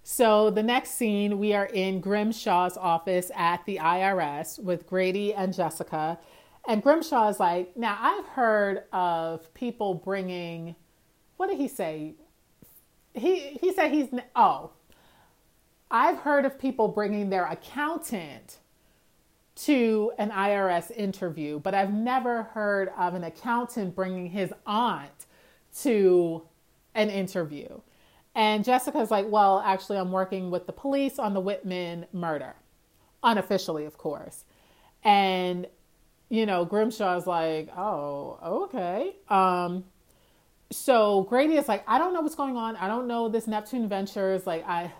so the next scene, we are in Grimshaw's office at the IRS with Grady and Jessica. And Grimshaw is like, Now I've heard of people bringing, what did he say? He, he said he's, oh, I've heard of people bringing their accountant to an IRS interview, but I've never heard of an accountant bringing his aunt to an interview. And Jessica's like, Well, actually, I'm working with the police on the Whitman murder, unofficially, of course. And, you know, Grimshaw's like, Oh, okay. Um, so Grady is like, I don't know what's going on. I don't know this Neptune Ventures. Like, I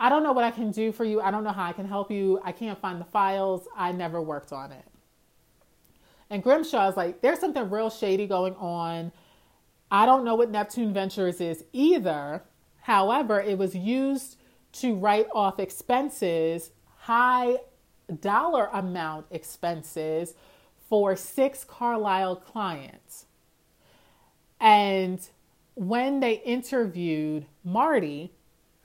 I don't know what I can do for you. I don't know how I can help you. I can't find the files. I never worked on it. And Grimshaw is like, there's something real shady going on. I don't know what Neptune Ventures is either. However, it was used to write off expenses, high dollar amount expenses for six Carlisle clients. And when they interviewed Marty,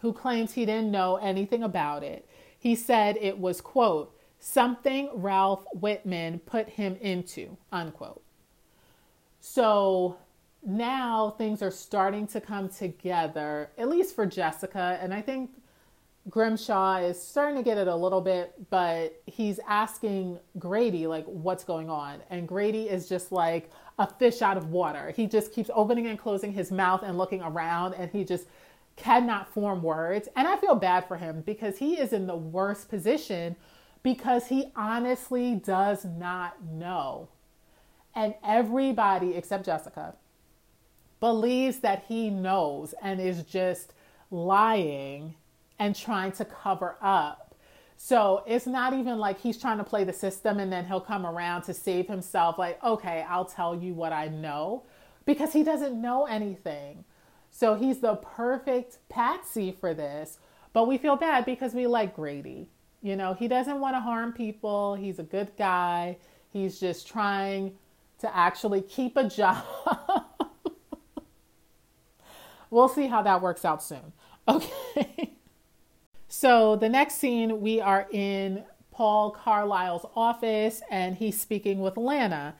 who claims he didn't know anything about it. He said it was, quote, something Ralph Whitman put him into, unquote. So now things are starting to come together, at least for Jessica. And I think Grimshaw is starting to get it a little bit, but he's asking Grady, like, what's going on? And Grady is just like a fish out of water. He just keeps opening and closing his mouth and looking around, and he just cannot form words. And I feel bad for him because he is in the worst position because he honestly does not know. And everybody except Jessica believes that he knows and is just lying and trying to cover up. So it's not even like he's trying to play the system and then he'll come around to save himself, like, okay, I'll tell you what I know, because he doesn't know anything. So he's the perfect patsy for this. But we feel bad because we like Grady. You know, he doesn't want to harm people, he's a good guy. He's just trying to actually keep a (laughs) job. we'll see how that works out soon. Okay. (laughs) so the next scene, we are in Paul Carlisle's office and he's speaking with Lana.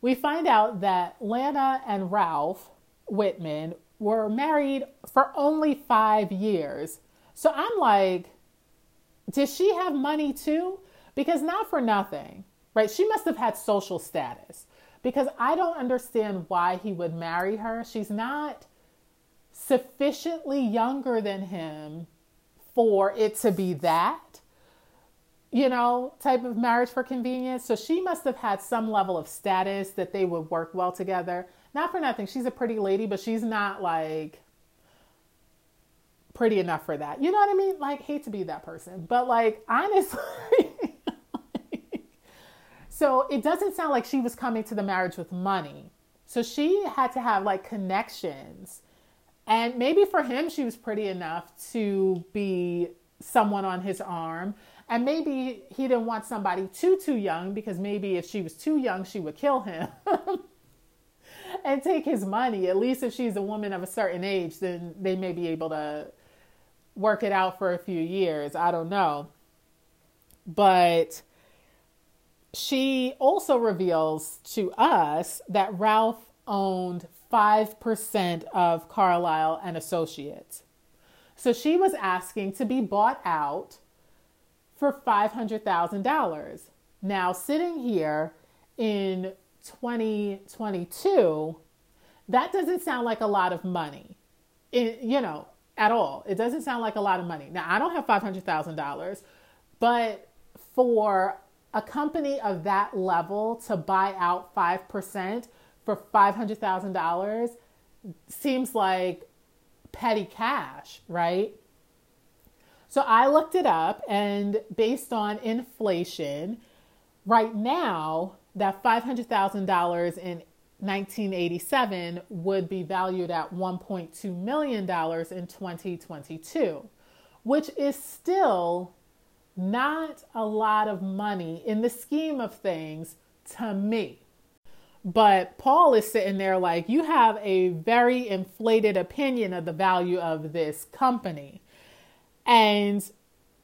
We find out that Lana and Ralph Whitman were married for only five years. So I'm like, does she have money too? Because not for nothing, right? She must have had social status because I don't understand why he would marry her. She's not sufficiently younger than him for it to be that, you know, type of marriage for convenience. So she must have had some level of status that they would work well together. Not for nothing. She's a pretty lady, but she's not like pretty enough for that. You know what I mean? Like, hate to be that person, but like, honestly. (laughs) so it doesn't sound like she was coming to the marriage with money. So she had to have like connections and maybe for him, she was pretty enough to be someone on his arm. And maybe he didn't want somebody too, too young because maybe if she was too young, she would kill him (laughs) and take his money. At least if she's a woman of a certain age, then they may be able to work it out for a few years. I don't know. But she also reveals to us that Ralph owned 5% of Carlisle and Associates. So she was asking to be bought out for $500,000. Now, sitting here in 2022, that doesn't sound like a lot of money, it, you know, at all. It doesn't sound like a lot of money. Now, I don't have $500,000, but for a company of that level to buy out 5%, for $500,000 seems like petty cash, right? So I looked it up, and based on inflation, right now, that $500,000 in 1987 would be valued at $1.2 million in 2022, which is still not a lot of money in the scheme of things to me. But Paul is sitting there like, you have a very inflated opinion of the value of this company. And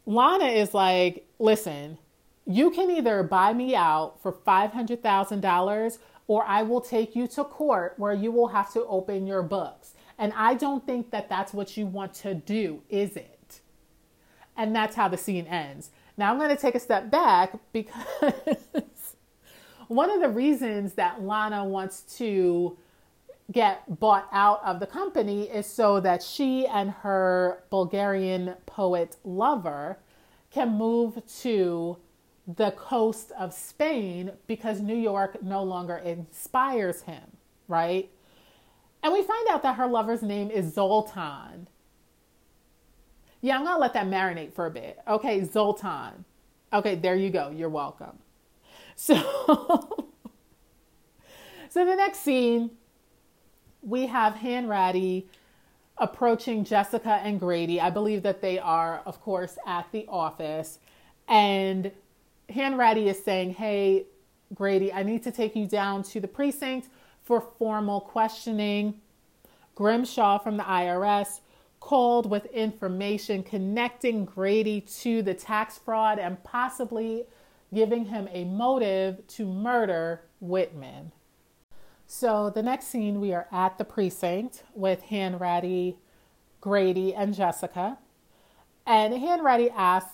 Lana is like, listen, you can either buy me out for $500,000 or I will take you to court where you will have to open your books. And I don't think that that's what you want to do, is it? And that's how the scene ends. Now I'm going to take a step back because (laughs) one of the reasons that Lana wants to get bought out of the company is so that she and her Bulgarian poet lover can move to the coast of Spain because New York no longer inspires him, right? And we find out that her lover's name is Zoltan. Yeah, I'm gonna let that marinate for a bit. Okay, Zoltan. Okay, there you go. You're welcome. (laughs) So, so the next scene, we have Hanratty approaching Jessica and Grady. I believe that they are, of course, at the office. And Hanratty is saying, Hey, Grady, I need to take you down to the precinct for formal questioning. Grimshaw from the IRS called with information connecting Grady to the tax fraud and possibly giving him a motive to murder Whitman. So the next scene, we are at the precinct with Hanratty, Grady, and Jessica. And Hanratty asks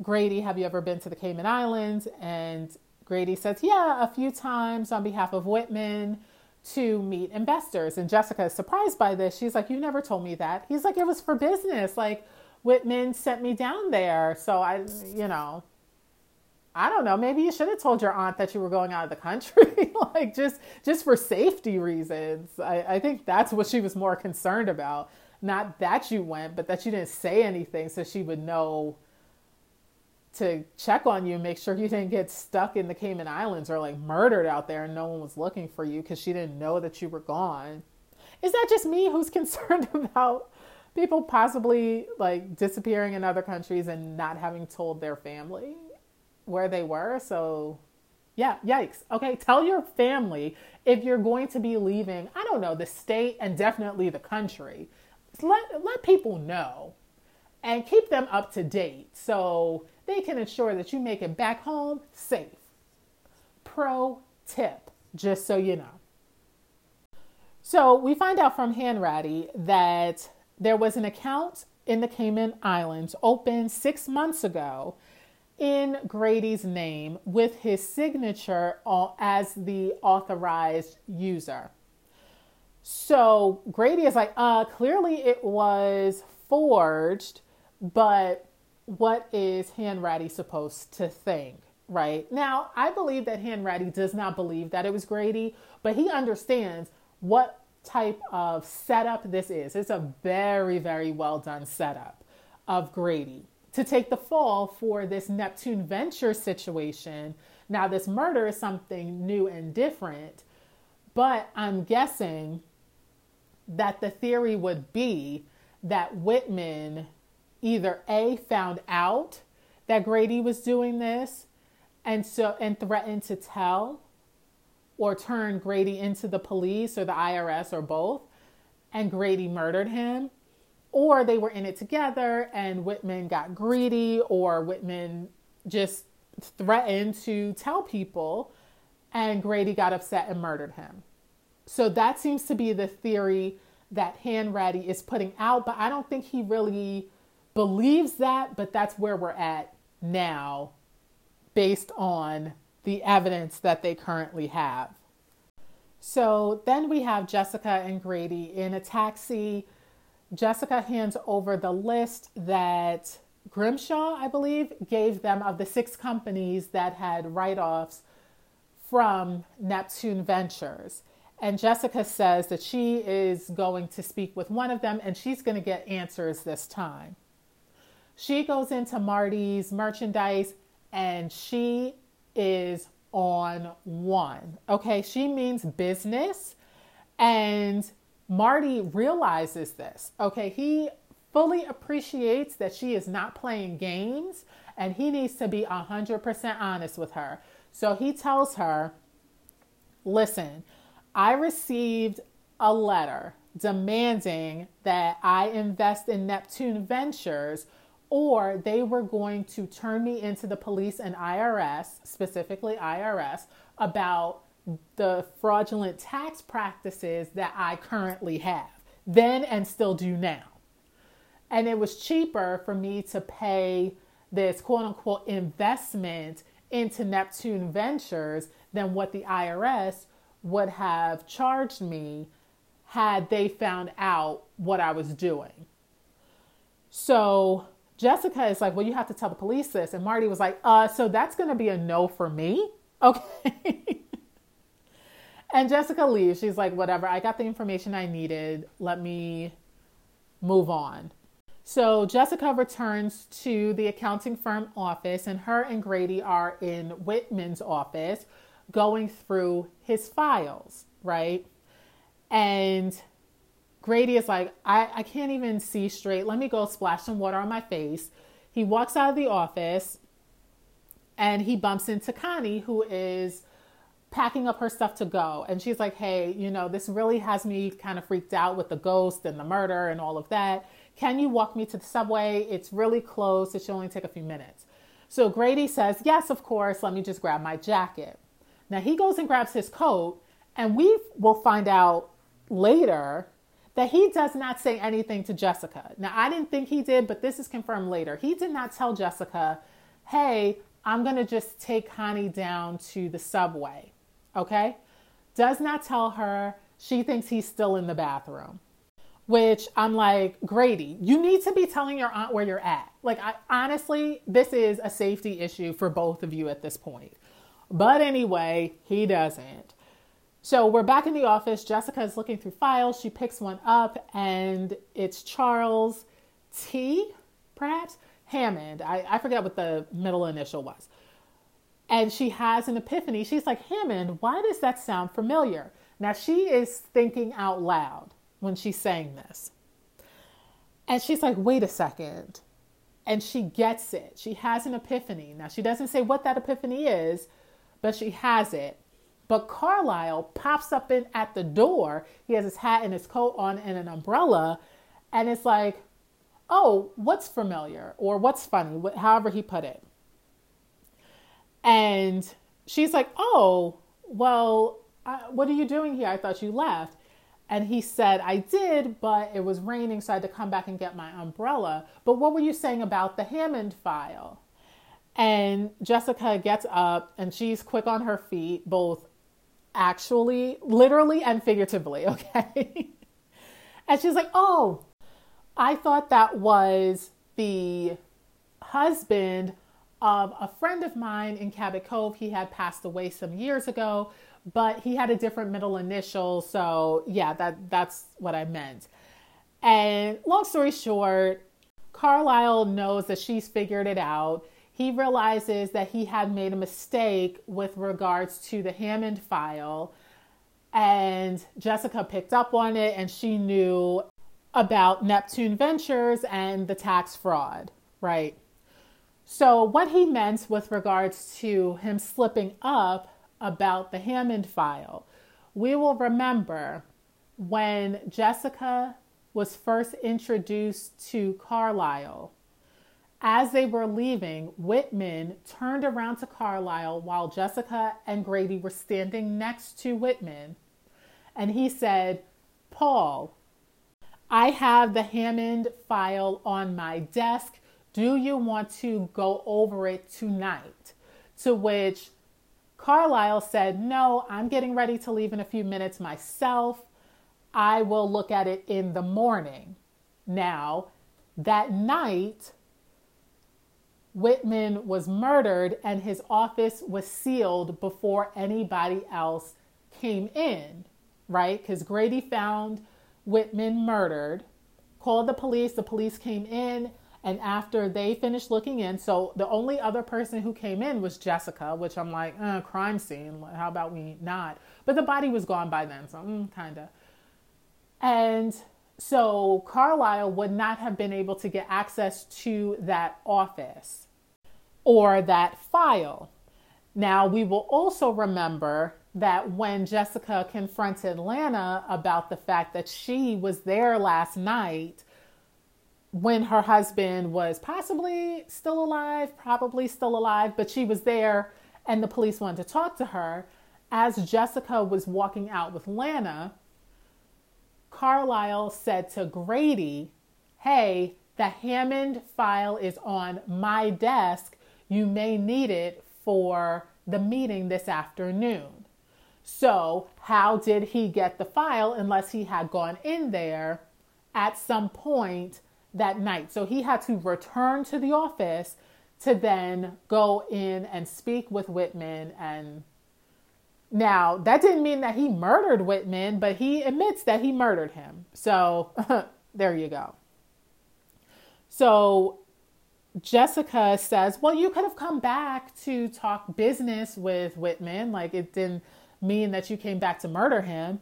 Grady, Have you ever been to the Cayman Islands? And Grady says, Yeah, a few times on behalf of Whitman to meet investors. And Jessica is surprised by this. She's like, You never told me that. He's like, It was for business. Like, Whitman sent me down there. So I, you know, I don't know, maybe you should have told your aunt that you were going out of the country, (laughs) like just just for safety reasons. I, I think that's what she was more concerned about. Not that you went, but that you didn't say anything so she would know to check on you, make sure you didn't get stuck in the Cayman Islands or like murdered out there and no one was looking for you because she didn't know that you were gone. Is that just me who's (laughs) concerned about people possibly like disappearing in other countries and not having told their family where they were? So, yeah, yikes. Okay, tell your family if you're going to be leaving, I don't know, the state and definitely the country. Let let people know and keep them up to date. So, they can ensure that you make it back home safe. Pro tip, just so you know. So we find out from Hanratty that there was an account in the Cayman Islands opened six months ago in Grady's name with his signature as the authorized user. So Grady is like, uh, clearly it was forged, but what is Hanratty supposed to think? Right now, I believe that Hanratty does not believe that it was Grady, but he understands what type of setup this is. It's a very, very well done setup of Grady to take the fall for this Neptune Venture situation. Now, this murder is something new and different, but I'm guessing that the theory would be that Whitman either A found out that Grady was doing this and so and threatened to tell or turn Grady into the police or the IRS or both and Grady murdered him or they were in it together and Whitman got greedy or Whitman just threatened to tell people and Grady got upset and murdered him. So that seems to be the theory that Hanratty is putting out, but I don't think he really believes that, but that's where we're at now based on the evidence that they currently have. So then we have Jessica and Grady in a taxi. Jessica hands over the list that Grimshaw, I believe, gave them of the six companies that had write offs from Neptune Ventures. And Jessica says that she is going to speak with one of them and she's going to get answers this time. She goes into Marty's merchandise and she is on one. Okay, she means business. And Marty realizes this. Okay, he fully appreciates that she is not playing games and he needs to be 100% honest with her. So he tells her, Listen, I received a letter demanding that I invest in Neptune Ventures or they were going to turn me into the police and IRS, specifically IRS, about the fraudulent tax practices that I currently have, then and still do now. And it was cheaper for me to pay this quote unquote investment into Neptune Ventures than what the IRS would have charged me had they found out what I was doing. So Jessica is like, well, you have to tell the police this. And Marty was like, uh, so that's going to be a no for me. (laughs) Okay. And Jessica leaves. She's like, whatever. I got the information I needed. Let me move on. So Jessica returns to the accounting firm office, and her and Grady are in Whitman's office going through his files, right? And Grady is like, I, I can't even see straight. Let me go splash some water on my face. He walks out of the office and he bumps into Connie, who is packing up her stuff to go. And she's like, Hey, you know, this really has me kind of freaked out with the ghost and the murder and all of that. Can you walk me to the subway? It's really close. It should only take a few minutes. So Grady says, Yes, of course. Let me just grab my jacket. Now he goes and grabs his coat, and we will find out later that he does not say anything to Jessica. Now, I didn't think he did, but this is confirmed later. He did not tell Jessica, hey, I'm going to just take Connie down to the subway. Okay? Does not tell her. She thinks he's still in the bathroom. which I'm like, Grady, you need to be telling your aunt where you're at. Like, I, honestly, this is a safety issue for both of you at this point. But anyway, he doesn't. So we're back in the office. Jessica is looking through files. She picks one up, and it's Charles T, perhaps Hammond. I, I forget what the middle initial was. And she has an epiphany. She's like, Hammond, why does that sound familiar? Now she is thinking out loud when she's saying this. And she's like, wait a second. And she gets it. She has an epiphany. Now, she doesn't say what that epiphany is, but she has it. But Carlisle pops up in at the door. He has his hat and his coat on and an umbrella. And it's like, oh, what's familiar or what's funny, however he put it. And she's like, oh, well, I, what are you doing here? I thought you left. And he said, I did, but it was raining, so I had to come back and get my umbrella. But what were you saying about the Hammond file? And Jessica gets up and she's quick on her feet, both actually, literally, and figuratively, (laughs) okay? and she's like, Oh, I thought that was the husband of a friend of mine in Cabot Cove. He had passed away some years ago but he had a different middle initial. So yeah, that that's what I meant. And long story short, Carlisle knows that she's figured it out. He realizes that he had made a mistake with regards to the Hammond file. And Jessica picked up on it and she knew about Neptune Ventures and the tax fraud, right? So, what he meant with regards to him slipping up about the Hammond file, we will remember when Jessica was first introduced to Carlisle. As they were leaving, Whitman turned around to Carlisle while Jessica and Grady were standing next to Whitman. And he said, Paul, I have the Hammond file on my desk. Do you want to go over it tonight? To which Carlisle said, No, I'm getting ready to leave in a few minutes myself. I will look at it in the morning. Now, that night, Whitman was murdered and his office was sealed before anybody else came in, right? Because Grady found Whitman murdered, called the police, the police came in, and after they finished looking in, so the only other person who came in was Jessica, which I'm like, uh, crime scene. How about we not? But the body was gone by then, so mm, kind of. And so Carlisle would not have been able to get access to that office or that file. Now, we will also remember that when Jessica confronted Lana about the fact that she was there last night, when her husband was possibly still alive, probably still alive, but she was there and the police wanted to talk to her. As Jessica was walking out with Lana, Carlisle said to Grady, Hey, the Hammond file is on my desk. You may need it for the meeting this afternoon. So, how did he get the file unless he had gone in there at some point that night. So he had to return to the office to then go in and speak with Whitman. And now that didn't mean that he murdered Whitman, but he admits that he murdered him. So (laughs) there you go. So Jessica says, Well, you could have come back to talk business with Whitman. Like it didn't mean that you came back to murder him.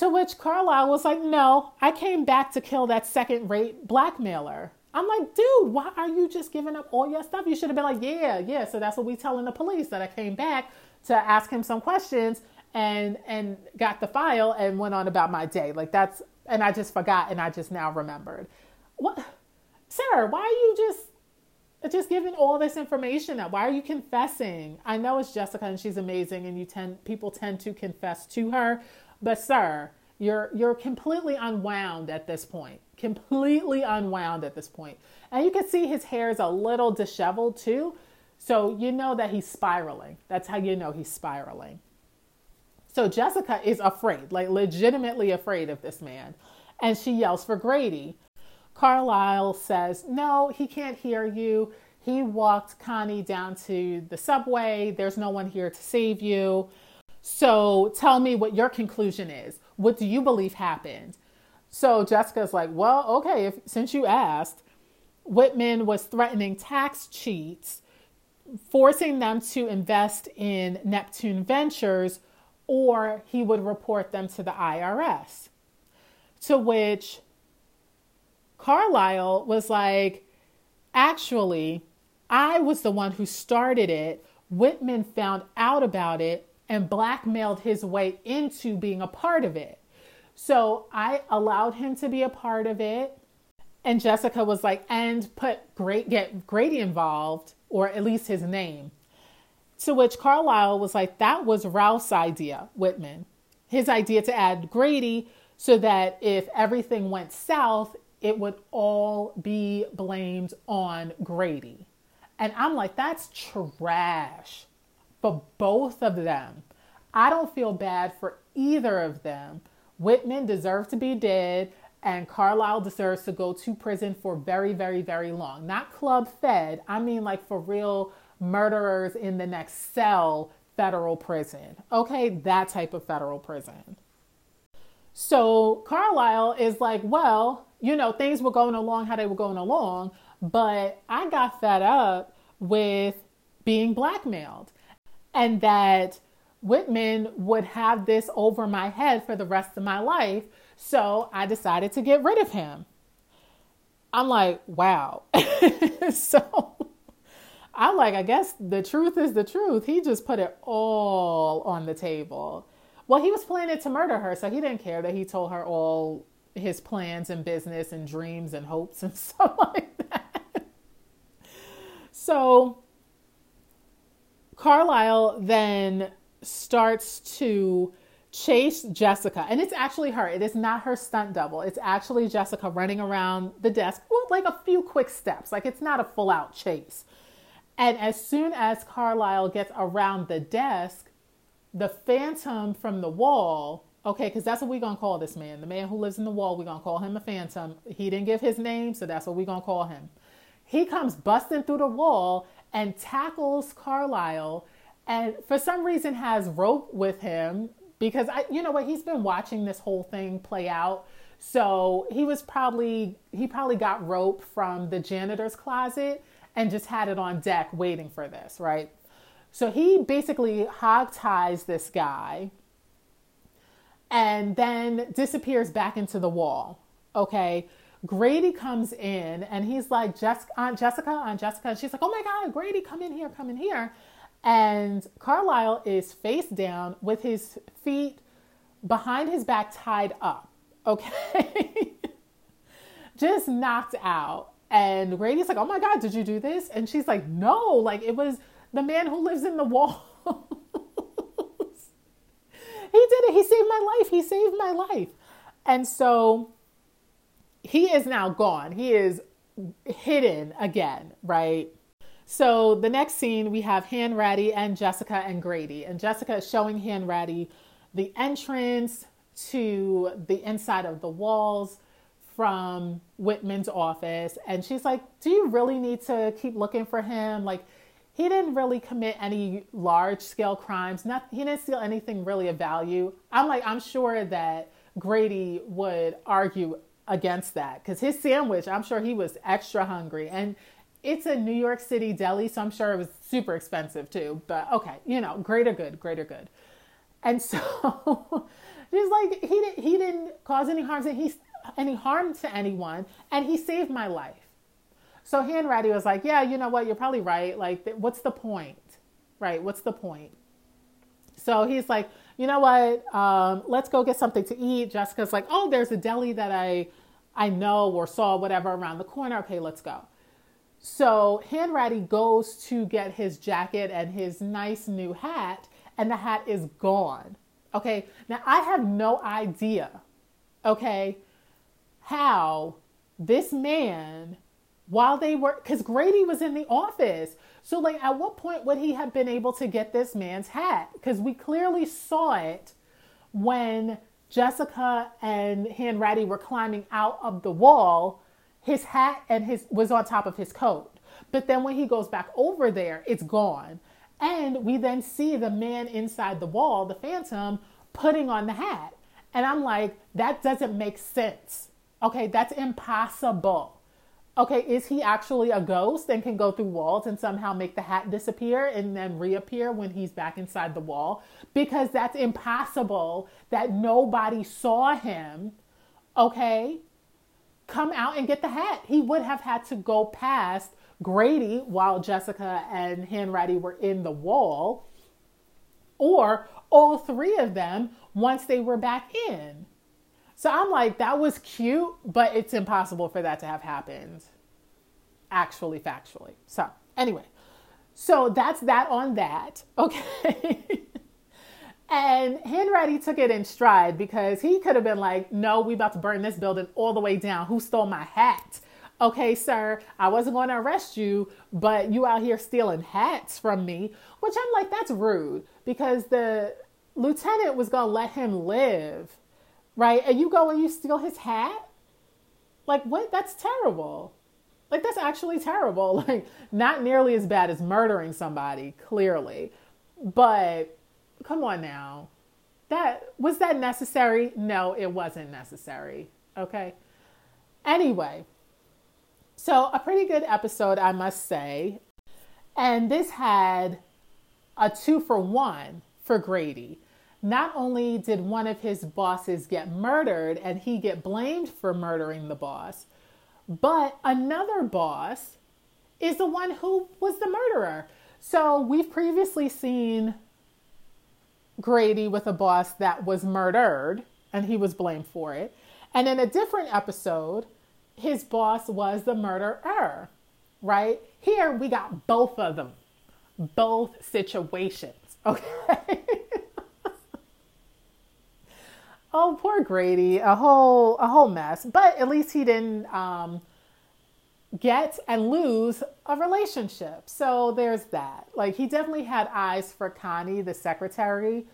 To which Carlisle was like, No, I came back to kill that second rate blackmailer. I'm like, dude, why are you just giving up all your stuff? You should have been like, yeah, yeah. So that's what we telling the police that I came back to ask him some questions and and got the file and went on about my day. Like that's and I just forgot and I just now remembered. What sir, why are you just just giving all this information up? Why are you confessing? I know it's Jessica and she's amazing and you tend people tend to confess to her, but sir, you're you're completely unwound at this point. Completely unwound at this point. And you can see his hair is a little disheveled too. So you know that he's spiraling. That's how you know he's spiraling. So Jessica is afraid, like legitimately afraid of this man. and she yells for Grady. Carlisle says, No, he can't hear you. He walked Connie down to the subway. There's no one here to save you. So tell me what your conclusion is. What do you believe happened? So Jessica's like, Well, okay, if, since you asked, Whitman was threatening tax cheats, forcing them to invest in Neptune Ventures, or he would report them to the IRS. To which Carlisle was like, Actually, I was the one who started it. Whitman found out about it and blackmailed his way into being a part of it. So I allowed him to be a part of it. And Jessica was like, and put great get Grady involved, or at least his name. To which Carlisle was like, that was Ralph's idea, Whitman. His idea to add Grady so that if everything went south, it would all be blamed on Grady. And I'm like, that's trash for both of them. I don't feel bad for either of them. Whitman deserves to be dead, and Carlisle deserves to go to prison for very, very, very long. Not club fed, I mean, like for real murderers in the next cell federal prison. Okay, that type of federal prison. So Carlisle is like, well, you know, things were going along how they were going along. But I got fed up with being blackmailed and that Whitman would have this over my head for the rest of my life. So I decided to get rid of him. I'm like, wow. (laughs) so I'm like, I guess the truth is the truth. He just put it all on the table. Well, he was planning to murder her, so he didn't care that he told her all his plans and business and dreams and hopes and (laughs) stuff like that. So Carlisle then starts to chase Jessica, and it's actually her. It is not her stunt double. It's actually Jessica running around the desk, well, like a few quick steps. Like it's not a full out chase. And as soon as Carlisle gets around the desk, the phantom from the wall Okay, because that's what we're going to call this man. The man who lives in the wall, we're going to call him a phantom. He didn't give his name, so that's what we're going to call him. He comes busting through the wall and tackles Carlisle and for some reason has rope with him because I you know what he's been watching this whole thing play out. So he was probably he probably got rope from the janitor's closet and just had it on deck waiting for this, right? So he basically hog ties this guy and then disappears back into the wall. Okay. Grady comes in and he's like, Jessica, Aunt Jessica, Aunt Jessica. And she's like, oh my God, Grady, come in here, come in here. And Carlisle is face down with his feet behind his back tied up. Okay. (laughs) Just knocked out. And Grady's like, oh my God, did you do this? And she's like, no, like it was the man who lives in the wall. (laughs) he did it. He saved my life. He saved my life. And so he is now gone. He is hidden again, right? So the next scene, we have Hanratty and Jessica and Grady. And Jessica is showing Hanratty the entrance to the inside of the walls from Whitman's office. And she's like, Do you really need to keep looking for him? Like, he didn't really commit any large scale crimes. Not, he didn't steal anything really of value. I'm like, I'm sure that Grady would argue against that because his sandwich, I'm sure he was extra hungry. And it's a New York City deli, so I'm sure it was super expensive too. But okay, you know, greater good, greater good. And so (laughs) she's like, he didn't, he didn't cause any harm to he, any harm to anyone, and he saved my life. So Hanratty was like, yeah, you know what? You're probably right. Like, what's the point? Right? What's the point? So he's like, you know what? Um, let's go get something to eat. Jessica's like, oh, there's a deli that I, I know or saw whatever around the corner. Okay, let's go. So Hanratty goes to get his jacket and his nice new hat, and the hat is gone. Okay, now I have no idea, okay, how this man while they were because Grady was in the office. So like at what point would he have been able to get this man's hat? Because we clearly saw it when Jessica and Hanratty were climbing out of the wall, his hat and his was on top of his coat. But then when he goes back over there, it's gone. And we then see the man inside the wall, the phantom, putting on the hat. And I'm like, that doesn't make sense. Okay, that's impossible. Okay, is he actually a ghost and can go through walls and somehow make the hat disappear and then reappear when he's back inside the wall? Because that's impossible that nobody saw him. Okay, come out and get the hat. He would have had to go past Grady while Jessica and Hanratty were in the wall, or all three of them once they were back in. So I'm like, that was cute, but it's impossible for that to have happened, actually, factually. So, anyway, so that's that on that. (laughs) Okay. and Hanratty took it in stride because he could have been like, no, we about to burn this building all the way down. Who stole my hat? okay, sir, I wasn't going to arrest you, but you out here stealing hats from me, which I'm like, that's rude because the lieutenant was going to let him live, right? And you go and you steal his hat? Like, what? That's terrible. Like, that's actually terrible. (laughs) Like, not nearly as bad as murdering somebody, clearly. But come on now. That was that necessary? No, it wasn't necessary. Okay. Anyway, so, a pretty good episode, I must say. And this had a two for one for Grady. Not only did one of his bosses get murdered and he get blamed for murdering the boss, but another boss is the one who was the murderer. So, we've previously seen Grady with a boss that was murdered and he was blamed for it. And in a different episode, his boss was the murderer, right? Here we got both of them, both situations, (laughs) okay? Oh, poor Grady, a whole a whole mess. But at least he didn't um, get and lose a relationship. So there's that. Like he definitely had eyes for Connie, the secretary.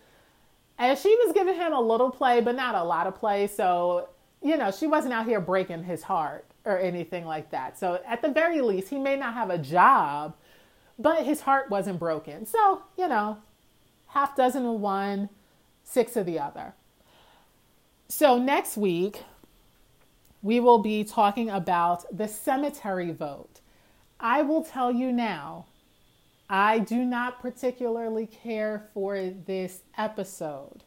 And she was giving him a little play, but not a lot of play. So you know, she wasn't out here breaking his heart or anything like that. So at the very least, he may not have a job, but his heart wasn't broken. So, you know, half dozen of one, six of the other. So next week, we will be talking about the cemetery vote. I will tell you now, I do not particularly care for this episode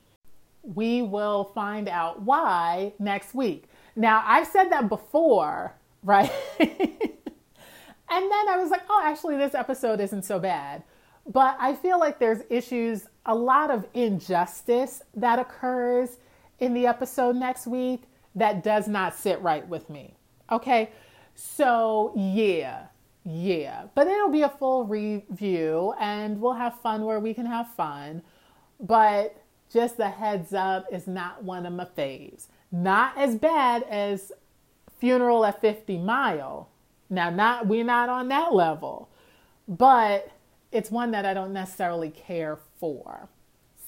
we will find out why next week. Now, I've said that before, (laughs) right? and then I was like, oh, actually, this episode isn't so bad. But I feel like there's issues, a lot of injustice that occurs in the episode next week that does not sit right with me. Okay. So, yeah, yeah. But it'll be a full review and we'll have fun where we can have fun. But just a heads up, is not one of my faves. Not as bad as Funeral at 50 Mile. Now, not we're not on that level, but it's one that I don't necessarily care for.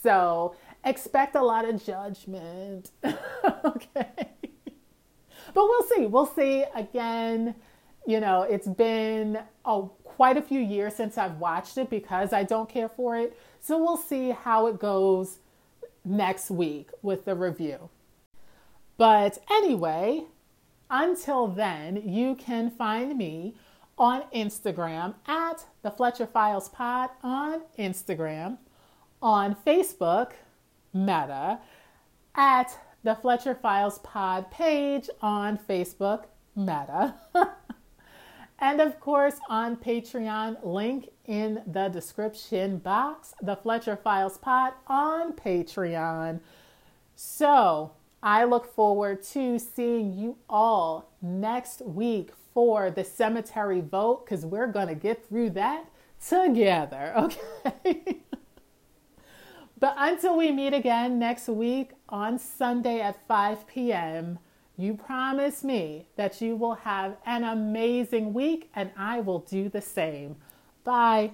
So expect a lot of judgment. (laughs) okay. But we'll see. We'll see. Again, you know, it's been quite a few years since I've watched it because I don't care for it. So we'll see how it goes next week with the review. But anyway, until then, you can find me on Instagram at the Fletcher Files Pod on Instagram, on Facebook, Meta, at the Fletcher Files Pod page on Facebook, Meta. (laughs) and of course on Patreon, link in the description box, the Fletcher Files Pod on Patreon. So I look forward to seeing you all next week for the cemetery vote because we're going to get through that together, (laughs) okay? But until we meet again next week on Sunday at 5 p.m., you promise me that you will have an amazing week, and I will do the same. Bye.